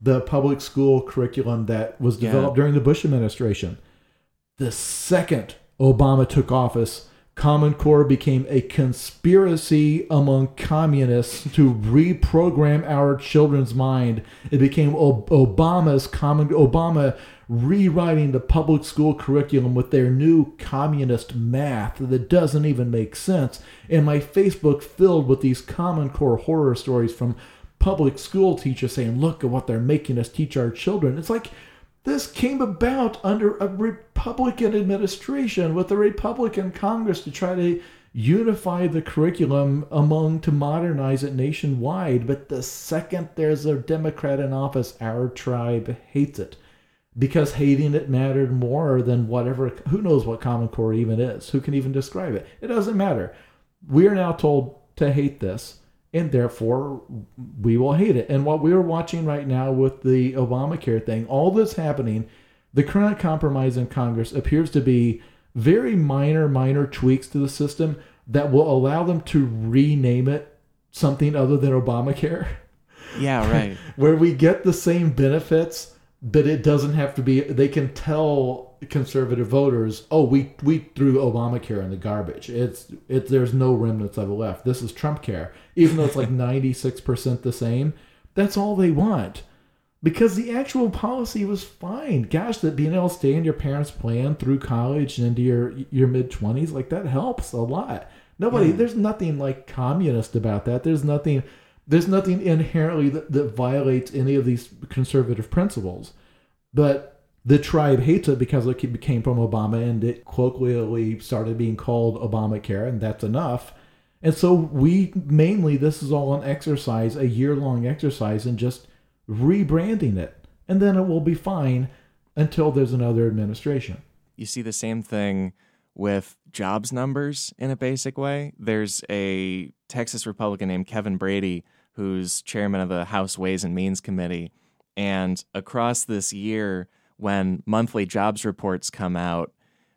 the public school curriculum that was Yeah. developed during the Bush administration. The second Obama took office, Common Core became a conspiracy among communists to reprogram our children's mind. It became Ob- Obama's common Obama rewriting the public school curriculum with their new communist math that doesn't even make sense. And my Facebook filled with these Common Core horror stories from public school teachers saying, "Look at what they're making us teach our children." It's like this came about under a Republican administration with a Republican Congress to try to unify the curriculum among to modernize it nationwide. But the second there's a Democrat in office, our tribe hates it because hating it mattered more than whatever. Who knows what Common Core even is? Who can even describe it? It doesn't matter. We are now told to hate this, and therefore we will hate it. And what we are watching right now with the Obamacare thing, all this happening, the current compromise in Congress appears to be very minor, minor tweaks to the system that will allow them to rename it something other than Obamacare Yeah, right. where we get the same benefits, but it doesn't have to be. They can tell conservative voters, "Oh, we we threw Obamacare in the garbage. It's it. There's no remnants of it left. This is Trump care, even though it's like 96 percent the same. That's all they want." Because the actual policy was fine. Gosh, that being able to stay in your parents' plan through college and into your your mid twenties, like that helps a lot. Nobody, hmm. there's nothing like communist about that. There's nothing there's nothing inherently that, that violates any of these conservative principles. But the tribe hates it because it became from Obama and it colloquially started being called Obamacare, and that's enough. And so we mainly, this is all an exercise, a year long exercise in just rebranding it. And then it will be fine until there's another administration. you see the same thing with jobs numbers in a basic way. There's a Texas Republican named Kevin Brady who's chairman of the House Ways and Means Committee. And across this year, when monthly jobs reports come out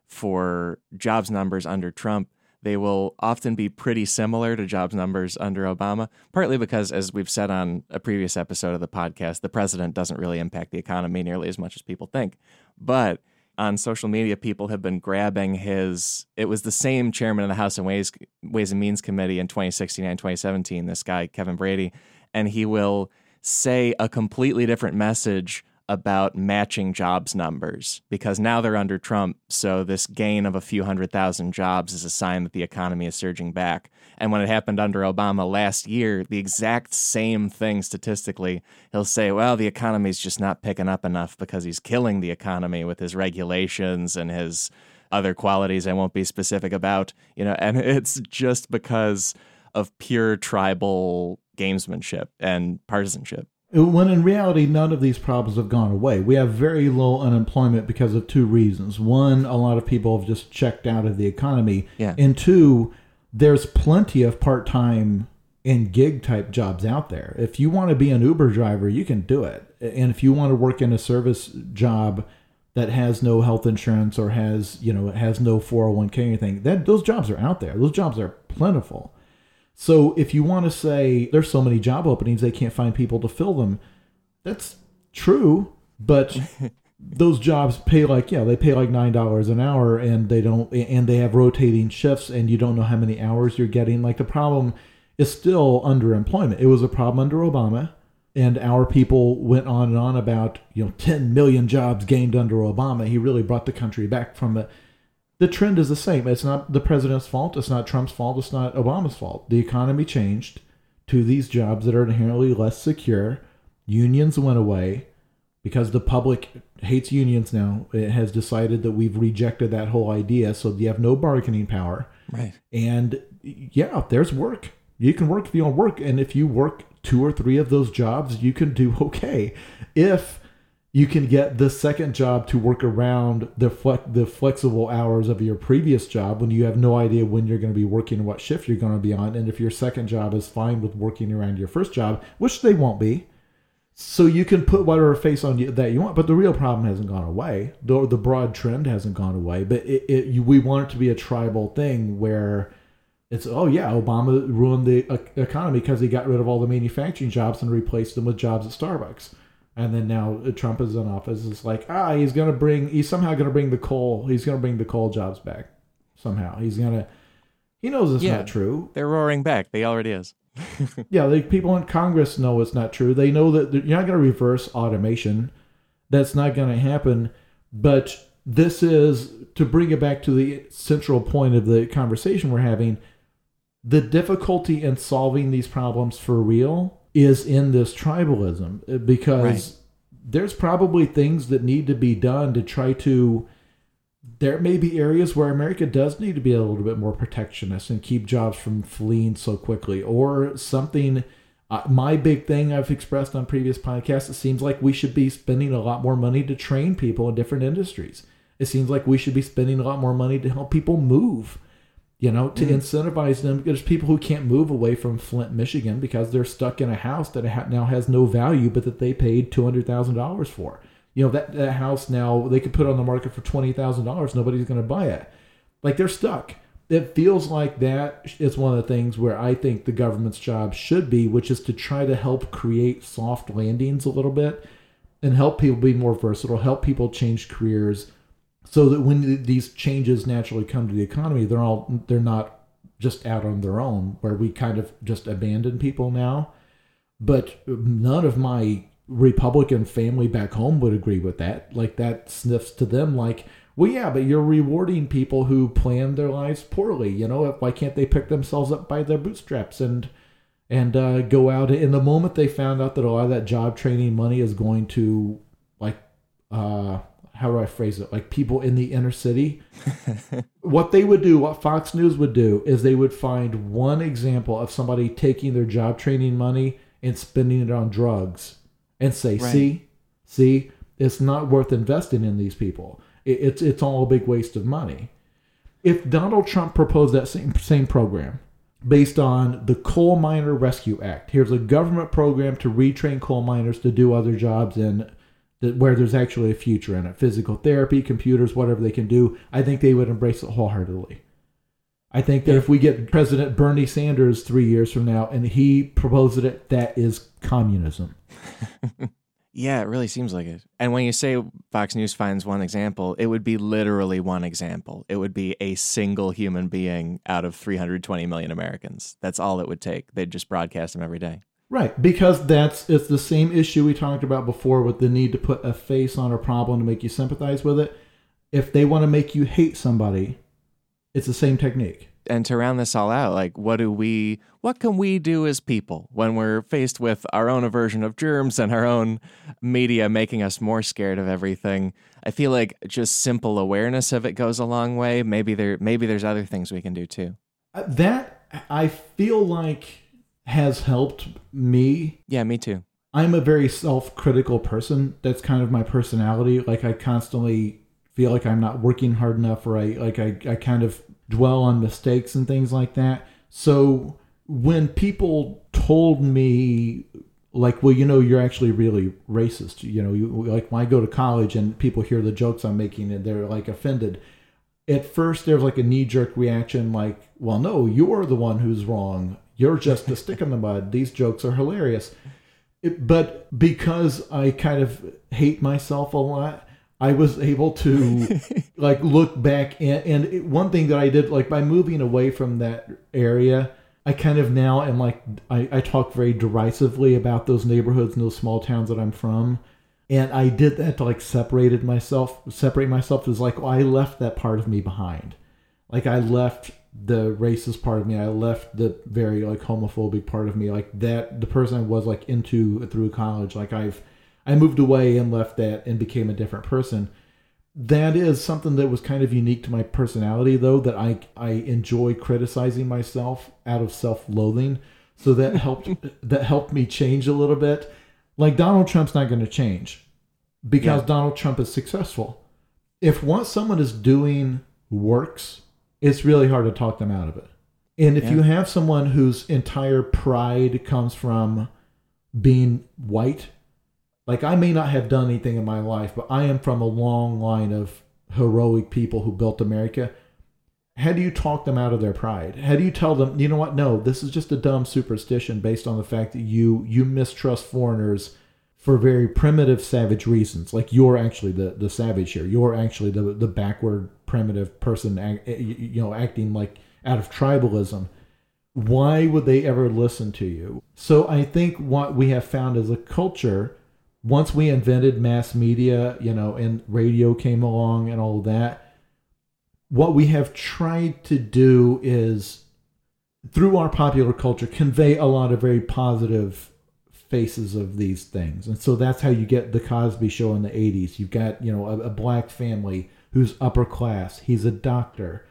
for jobs numbers under Trump, they will often be pretty similar to jobs numbers under Obama, partly because, as we've said on a previous episode of the podcast, the president doesn't really impact the economy nearly as much as people think. But on social media, people have been grabbing his. It was the same chairman of the House and Ways Ways and Means Committee in 2016 and 2017. This guy Kevin Brady, and he will say a completely different message about matching jobs numbers because now they're under Trump. So this gain of a few hundred thousand jobs is a sign that the economy is surging back. And when it happened under Obama last year, the exact same thing statistically, he'll say, well, the economy's just not picking up enough because he's killing the economy with his regulations and his other qualities I won't be specific about, you know, and it's just because of pure tribal gamesmanship and partisanship. When in reality, none of these problems have gone away. We have very low unemployment because of two reasons. One, a lot of people have just checked out of the economy. Yeah. And two, there's plenty of part time and gig type jobs out there. If you want to be an Uber driver, you can do it. And if you want to work in a service job that has no health insurance or has, you know, has no 401k or anything, that those jobs are out there. Those jobs are plentiful. So if you want to say there's so many job openings they can't find people to fill them, that's true, but those jobs pay like yeah, they pay like nine dollars an hour, and they don't, and they have rotating shifts, and you don't know how many hours you're getting. Like the problem is still underemployment. It was a problem under Obama, and our people went on and on about you know 10 million jobs gained under Obama. He really brought the country back from the the trend is the same. It's not the president's fault. It's not Trump's fault. It's not Obama's fault. The economy changed to these jobs that are inherently less secure. Unions went away because the public hates unions now. It has decided that we've rejected that whole idea. So you have no bargaining power. Right. And yeah, there's work. You can work if you don't work, and if you work two or three of those jobs, you can do okay. If you can get the second job to work around the the flexible hours of your previous job when you have no idea when you're going to be working and what shift you're going to be on and if your second job is fine with working around your first job which they won't be so you can put whatever face on you that you want but the real problem hasn't gone away. The, the broad trend hasn't gone away but it, it you, we want it to be a tribal thing where it's oh yeah obama ruined the uh, economy because he got rid of all the manufacturing jobs and replaced them with jobs at starbucks and then now Trump is in office. It's like ah, he's gonna bring. He's somehow gonna bring the coal. He's gonna bring the coal jobs back. Somehow he's gonna. He knows it's Yeah. not true. They're roaring back. They already is. Yeah, like people in Congress know it's not true. They know that you're not gonna reverse automation. That's not gonna happen. But this is to bring it back to the central point of the conversation we're having. The difficulty in solving these problems for real is in this tribalism uh, because Right. there's probably things that need to be done to try to there may be areas where America does need to be a little bit more protectionist and keep jobs from fleeing so quickly, or something. Uh, my big thing I've expressed on previous podcasts, it seems like we should be spending a lot more money to train people in different industries. It seems like we should be spending a lot more money to help people move, you know, to mm-hmm. incentivize them. There's people who can't move away from Flint, Michigan because they're stuck in a house that now has no value, but that they paid $200,000 for you know that, that house now they could put on the market for twenty thousand dollars. Nobody's going to buy it. Like they're stuck. It feels like that is one of the things where I think the government's job should be, which is to try to help create soft landings a little bit and help people be more versatile, help people change careers, so that when these changes naturally come to the economy, they're all they're not just out on their own, where we kind of just abandon people now but none of my Republican family back home would agree with that. Like that sniffs to them like, well, yeah, but you're rewarding people who plan their lives poorly. You know, why can't they pick themselves up by their bootstraps and and uh, go out? In the moment they found out that a lot of that job training money is going to like, uh, how do I phrase it? Like people in the inner city what they would do, what Fox News would do, is they would find one example of somebody taking their job training money and spending it on drugs and say, Right. see, see, it's not worth investing in these people. It, it's it's all a big waste of money. If Donald Trump proposed that same same program based on the Coal Miner Rescue Act, here's a government program to retrain coal miners to do other jobs in where there's actually a future in it physical therapy computers whatever they can do i think they would embrace it wholeheartedly i think that if we get president bernie sanders three years from now and he proposes it that is communism Yeah, it really seems like it. And when you say Fox News finds one example, it would be literally one example. It would be a single human being out of 320 million Americans. That's all it would take. They'd just broadcast them every day. Right because that's it's the same issue we talked about before with the need to put a face on a problem to make you sympathize with it if they want to make you hate somebody it's the same technique And to round this all out, like what do we what can we do as people when we're faced with our own aversion of germs and our own media making us more scared of everything? I feel like just simple awareness of it goes a long way. Maybe there maybe there's other things we can do too. Uh, that i feel like has helped me Yeah, me too. I'm a very self-critical person. That's kind of my personality. Like I constantly feel like I'm not working hard enough, or I like I, I kind of dwell on mistakes and things like that. So when people told me like well you know you're actually really racist you know you like when i go to college and people hear the jokes i'm making and they're like offended at first there's like a knee-jerk reaction like well no you're the one who's wrong you're just a stick in the mud. These jokes are hilarious. It, but because i kind of hate myself a lot i was able to like look back and, and it, one thing that i did like by moving away from that area i kind of now am like I, I talk very derisively about those neighborhoods and those small towns that i'm from. And I did that to like separated myself, separate myself as like, oh, I left that part of me behind. Like I left the racist part of me. I left the very like homophobic part of me. Like that, the person I was like into through college. Like I've, I moved away and left that and became a different person. that is something that was kind of unique to my personality though that i i enjoy criticizing myself out of self-loathing so that helped that helped me change a little bit like donald trump's not going to change because Yeah. donald trump is successful if once someone is doing works it's really hard to talk them out of it and if Yeah. you have someone whose entire pride comes from being white like I may not have done anything in my life, but I am from a long line of heroic people who built America. How do you talk them out of their pride? How do you tell them, you know what? No, this is just a dumb superstition based on the fact that you you mistrust foreigners for very primitive, savage reasons. Like you're actually the the savage here. You're actually the the backward, primitive person, you know, acting like out of tribalism why would they ever listen to you? So I think what we have found as a culture, once we invented mass media, you know, and radio came along and all that, what we have tried to do is through our popular culture convey a lot of very positive faces of these things. And so that's how you get the Cosby show in the 80s. You've got, you know, a, a black family who's upper class. He's a doctor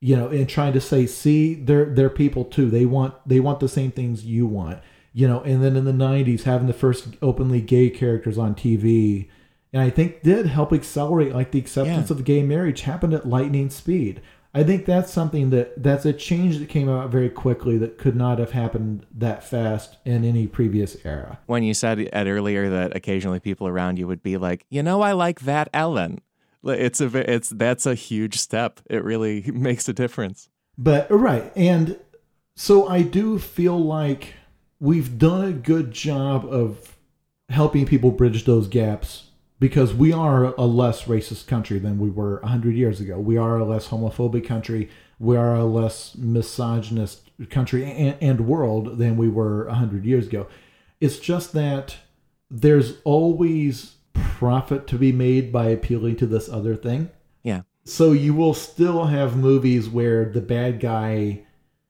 you know, and trying to say, see, they're they're people too. They want they want the same things you want, you know. And then in the '90s, having the first openly gay characters on TV, and I think did help accelerate like the acceptance Yeah. of gay marriage happened at lightning speed. I think that's something that that's a change that came out very quickly that could not have happened that fast in any previous era. When you said Ed earlier that occasionally people around you would be like, you know, I like that Ellen. It's a it's that's a huge step. It really makes a difference. But uh, right, and so I do feel like we've done a good job of helping people bridge those gaps because we are a less racist country than we were 100 years ago. We are a less homophobic country. We are a less misogynist country and, and world than we were 100 years ago. It's just that there's always profit to be made by appealing to this other thing. Yeah. So you will still have movies where the bad guy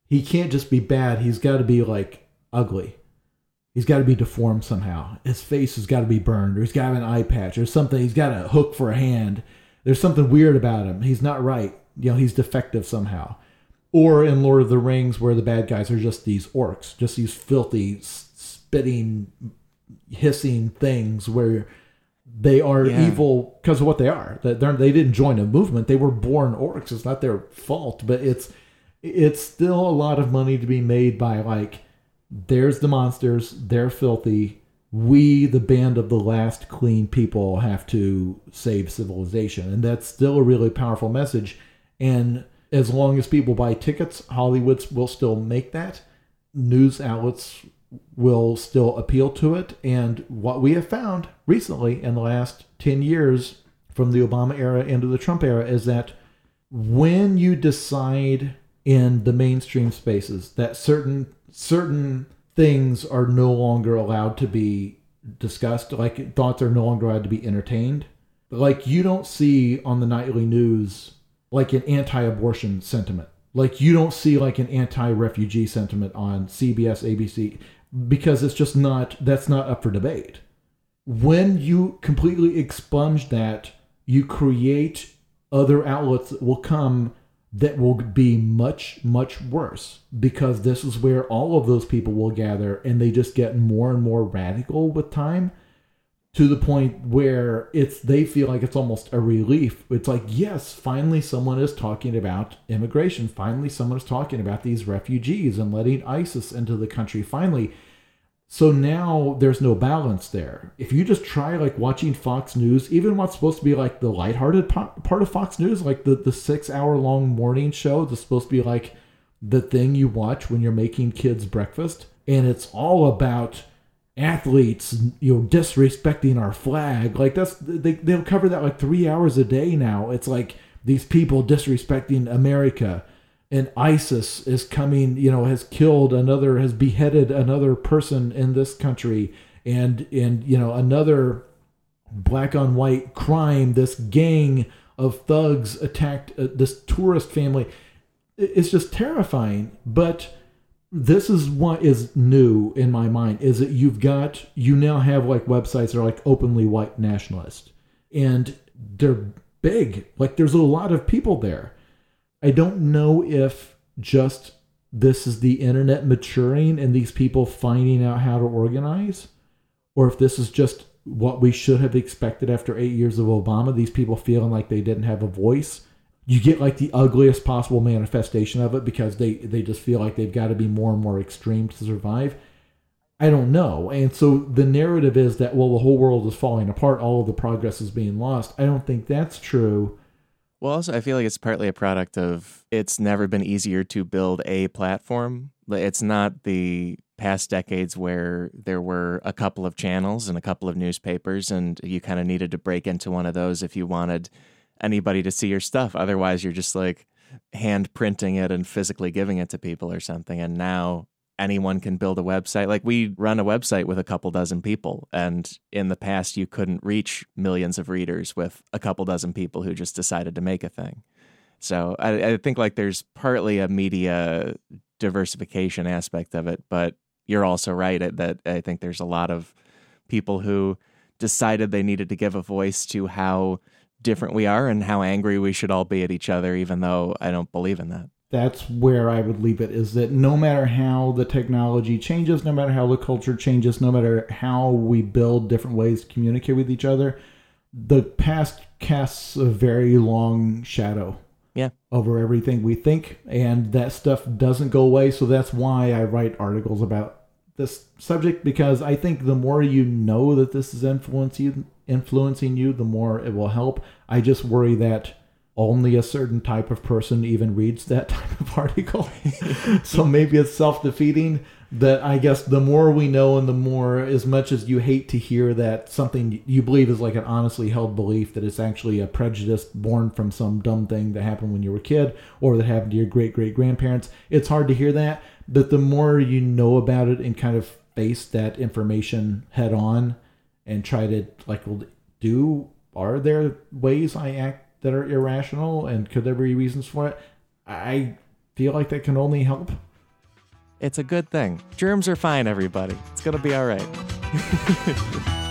he can't just be bad, he's got to be like ugly. He's got to be deformed somehow. His face has got to be burned or he's got an eye patch or something. He's got a hook for a hand. There's something weird about him. He's not right. You know, he's defective somehow. Or in Lord of the Rings where the bad guys are just these orcs, just these filthy spitting hissing things where they are Yeah. evil because of what they are. That they didn't join a movement; they were born orcs. It's not their fault, but it's it's still a lot of money to be made by like, there's the monsters, they're filthy. We, the band of the last clean people, have to save civilization, and that's still a really powerful message. And as long as people buy tickets, Hollywood will still make that. News outlets will still appeal to it. And what we have found recently in the last 10 years from the Obama era into the Trump era is that when you decide in the mainstream spaces that certain certain things are no longer allowed to be discussed like thoughts are no longer allowed to be entertained. Like you don't see on the nightly news like an anti-abortion sentiment. Like you don't see like an anti-refugee sentiment on CBS ABC because it's just not that's not up for debate. When you completely expunge that you create other outlets that will come that will be much much worse because this is where all of those people will gather and they just get more and more radical with time to the point where it's they feel like it's almost a relief. It's like yes finally someone is talking about immigration. Finally someone is talking about these refugees and letting isis into the country. Finally so now there's no balance there. If you just try like watching Fox News, even what's supposed to be like the lighthearted po- part of Fox News, like the, the six hour long morning show that's supposed to be like the thing you watch when you're making kids breakfast. And it's all about athletes, you know, disrespecting our flag. Like that's, they, they'll cover that like three hours a day now. It's like these people disrespecting America and ISIS is coming, you know, has killed another, has beheaded another person in this country, and and you know another black on white crime. This gang of thugs attacked uh, this tourist family. It's just terrifying. But this is what is new in my mind is that you've got you now have like websites that are like openly white nationalist, and they're big. Like there's a lot of people there. I don't know if just this is the internet maturing and these people finding out how to organize, or if this is just what we should have expected after eight years of Obama, these people feeling like they didn't have a voice. You get like the ugliest possible manifestation of it because they, they just feel like they've got to be more and more extreme to survive. I don't know. And so the narrative is that, well, the whole world is falling apart, all of the progress is being lost. I don't think that's true. Well, also, I feel like it's partly a product of it's never been easier to build a platform. It's not the past decades where there were a couple of channels and a couple of newspapers, and you kind of needed to break into one of those if you wanted anybody to see your stuff. Otherwise, you're just like hand printing it and physically giving it to people or something. And now anyone can build a website. Like we run a website with a couple dozen people, and in the past, you couldn't reach millions of readers with a couple dozen people who just decided to make a thing. So I, I think like there's partly a media diversification aspect of it, but you're also right that I think there's a lot of people who decided they needed to give a voice to how different we are and how angry we should all be at each other, even though I don't believe in that that's where I would leave it is that no matter how the technology changes, no matter how the culture changes, no matter how we build different ways to communicate with each other, the past casts a very long shadow yeah. over everything we think, and that stuff doesn't go away. So that's why I write articles about this subject because I think the more you know that this is influencing influencing you, the more it will help. I just worry that only a certain type of person even reads that type of article. so maybe it's self defeating. That I guess the more we know and the more, as much as you hate to hear that something you believe is like an honestly held belief that it's actually a prejudice born from some dumb thing that happened when you were a kid or that happened to your great great grandparents, it's hard to hear that. But the more you know about it and kind of face that information head on and try to, like, do, are there ways I act? That are irrational and could there be reasons for it? I feel like that can only help. It's a good thing. Germs are fine, everybody. It's going to be all right.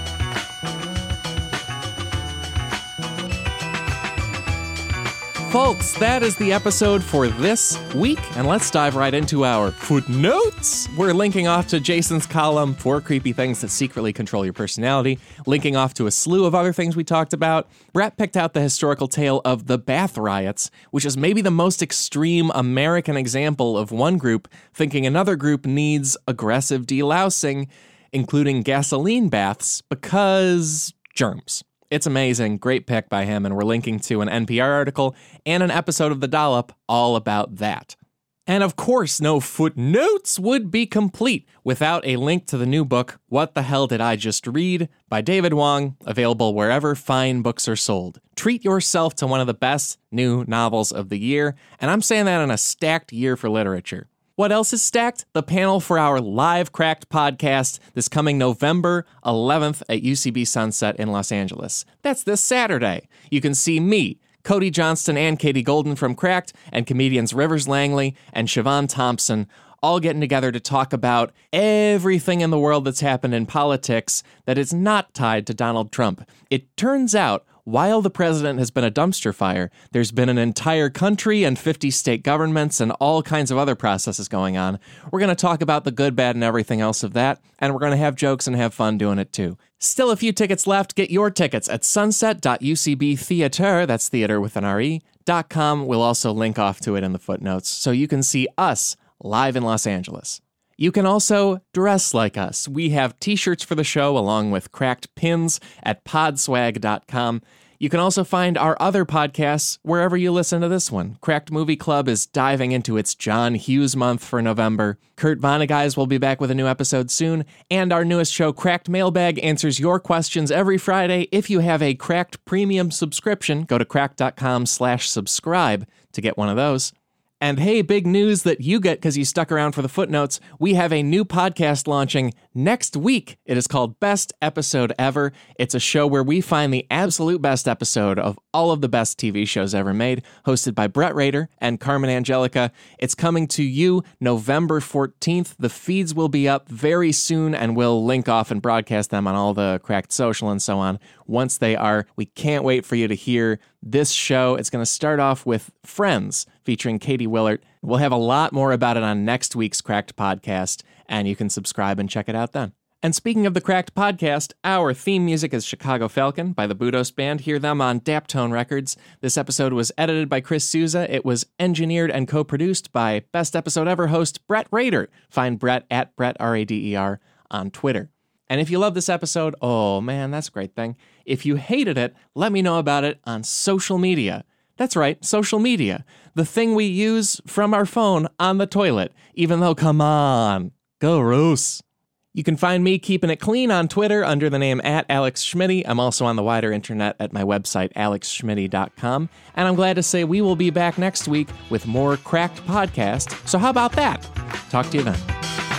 Folks, that is the episode for this week, and let's dive right into our footnotes. We're linking off to Jason's column, Four Creepy Things That Secretly Control Your Personality, linking off to a slew of other things we talked about. Brett picked out the historical tale of the Bath Riots, which is maybe the most extreme American example of one group thinking another group needs aggressive delousing, including gasoline baths, because germs. It's amazing. Great pick by him. And we're linking to an NPR article and an episode of The Dollop all about that. And of course, no footnotes would be complete without a link to the new book, What the Hell Did I Just Read? by David Wong, available wherever fine books are sold. Treat yourself to one of the best new novels of the year, and I'm saying that in a stacked year for literature. What else is stacked? The panel for our live Cracked podcast this coming November 11th at UCB Sunset in Los Angeles. That's this Saturday. You can see me, Cody Johnston, and Katie Golden from Cracked, and comedians Rivers Langley and Siobhan Thompson all getting together to talk about everything in the world that's happened in politics that is not tied to Donald Trump. It turns out while the president has been a dumpster fire, there's been an entire country and 50 state governments and all kinds of other processes going on. We're going to talk about the good, bad, and everything else of that, and we're going to have jokes and have fun doing it too. Still a few tickets left. Get your tickets at sunset.ucbtheater, that's theater with an R-E, com. We'll also link off to it in the footnotes so you can see us live in Los Angeles. You can also dress like us. We have t shirts for the show along with cracked pins at podswag.com. You can also find our other podcasts wherever you listen to this one. Cracked Movie Club is diving into its John Hughes month for November. Kurt Vonneguys will be back with a new episode soon. And our newest show, Cracked Mailbag, answers your questions every Friday. If you have a Cracked premium subscription, go to cracked.com slash subscribe to get one of those. And hey, big news that you get because you stuck around for the footnotes. We have a new podcast launching next week. It is called Best Episode Ever. It's a show where we find the absolute best episode of all of the best TV shows ever made, hosted by Brett Rader and Carmen Angelica. It's coming to you November 14th. The feeds will be up very soon, and we'll link off and broadcast them on all the cracked social and so on once they are. We can't wait for you to hear this show. It's going to start off with Friends featuring Katie Willert. We'll have a lot more about it on next week's Cracked podcast, and you can subscribe and check it out then. And speaking of the Cracked podcast, our theme music is Chicago Falcon by the Budos Band. Hear them on Daptone Records. This episode was edited by Chris Souza. It was engineered and co produced by Best Episode Ever host Brett Rader. Find Brett at Brett, R A D E R, on Twitter. And if you love this episode, oh man, that's a great thing. If you hated it, let me know about it on social media. That's right, social media. The thing we use from our phone on the toilet, even though, come on, go Roos. You can find me keeping it clean on Twitter under the name at Alex Schmitty. I'm also on the wider internet at my website, alexschmitty.com. And I'm glad to say we will be back next week with more Cracked Podcast. So, how about that? Talk to you then.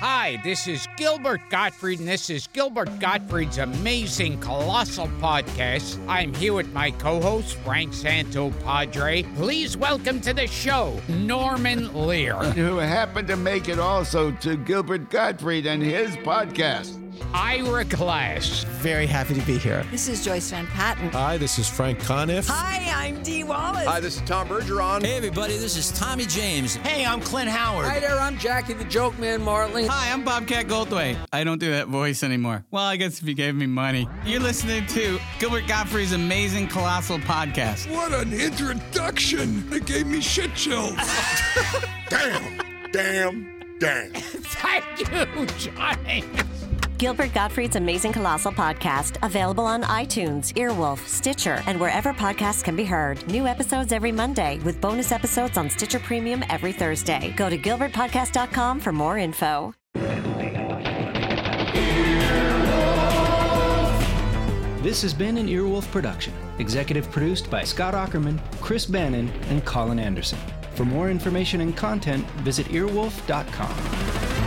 Hi, this is Gilbert Gottfried, and this is Gilbert Gottfried's amazing colossal podcast. I'm here with my co-host Frank Santo Padre. Please welcome to the show Norman Lear, who happened to make it also to Gilbert Gottfried and his podcast. Ira Glass. Very happy to be here. This is Joyce Van Patten. Hi, this is Frank Conniff. Hi, I'm Dee Wallace. Hi, this is Tom Bergeron. Hey, everybody, this is Tommy James. Hey, I'm Clint Howard. Hi there, I'm Jackie the Joke Man Martling. Hi, I'm Bobcat Goldthwait. I don't do that voice anymore. Well, I guess if you gave me money. You're listening to Gilbert Gottfried's amazing colossal podcast. What an introduction! It gave me shit chills. damn, damn, damn. Thank you, Johnny. Gilbert Gottfried's Amazing Colossal Podcast, available on iTunes, Earwolf, Stitcher, and wherever podcasts can be heard. New episodes every Monday, with bonus episodes on Stitcher Premium every Thursday. Go to gilbertpodcast.com for more info. This has been an Earwolf production, executive produced by Scott Aukerman, Chris Bannon, and Colin Anderson. For more information and content, visit earwolf.com.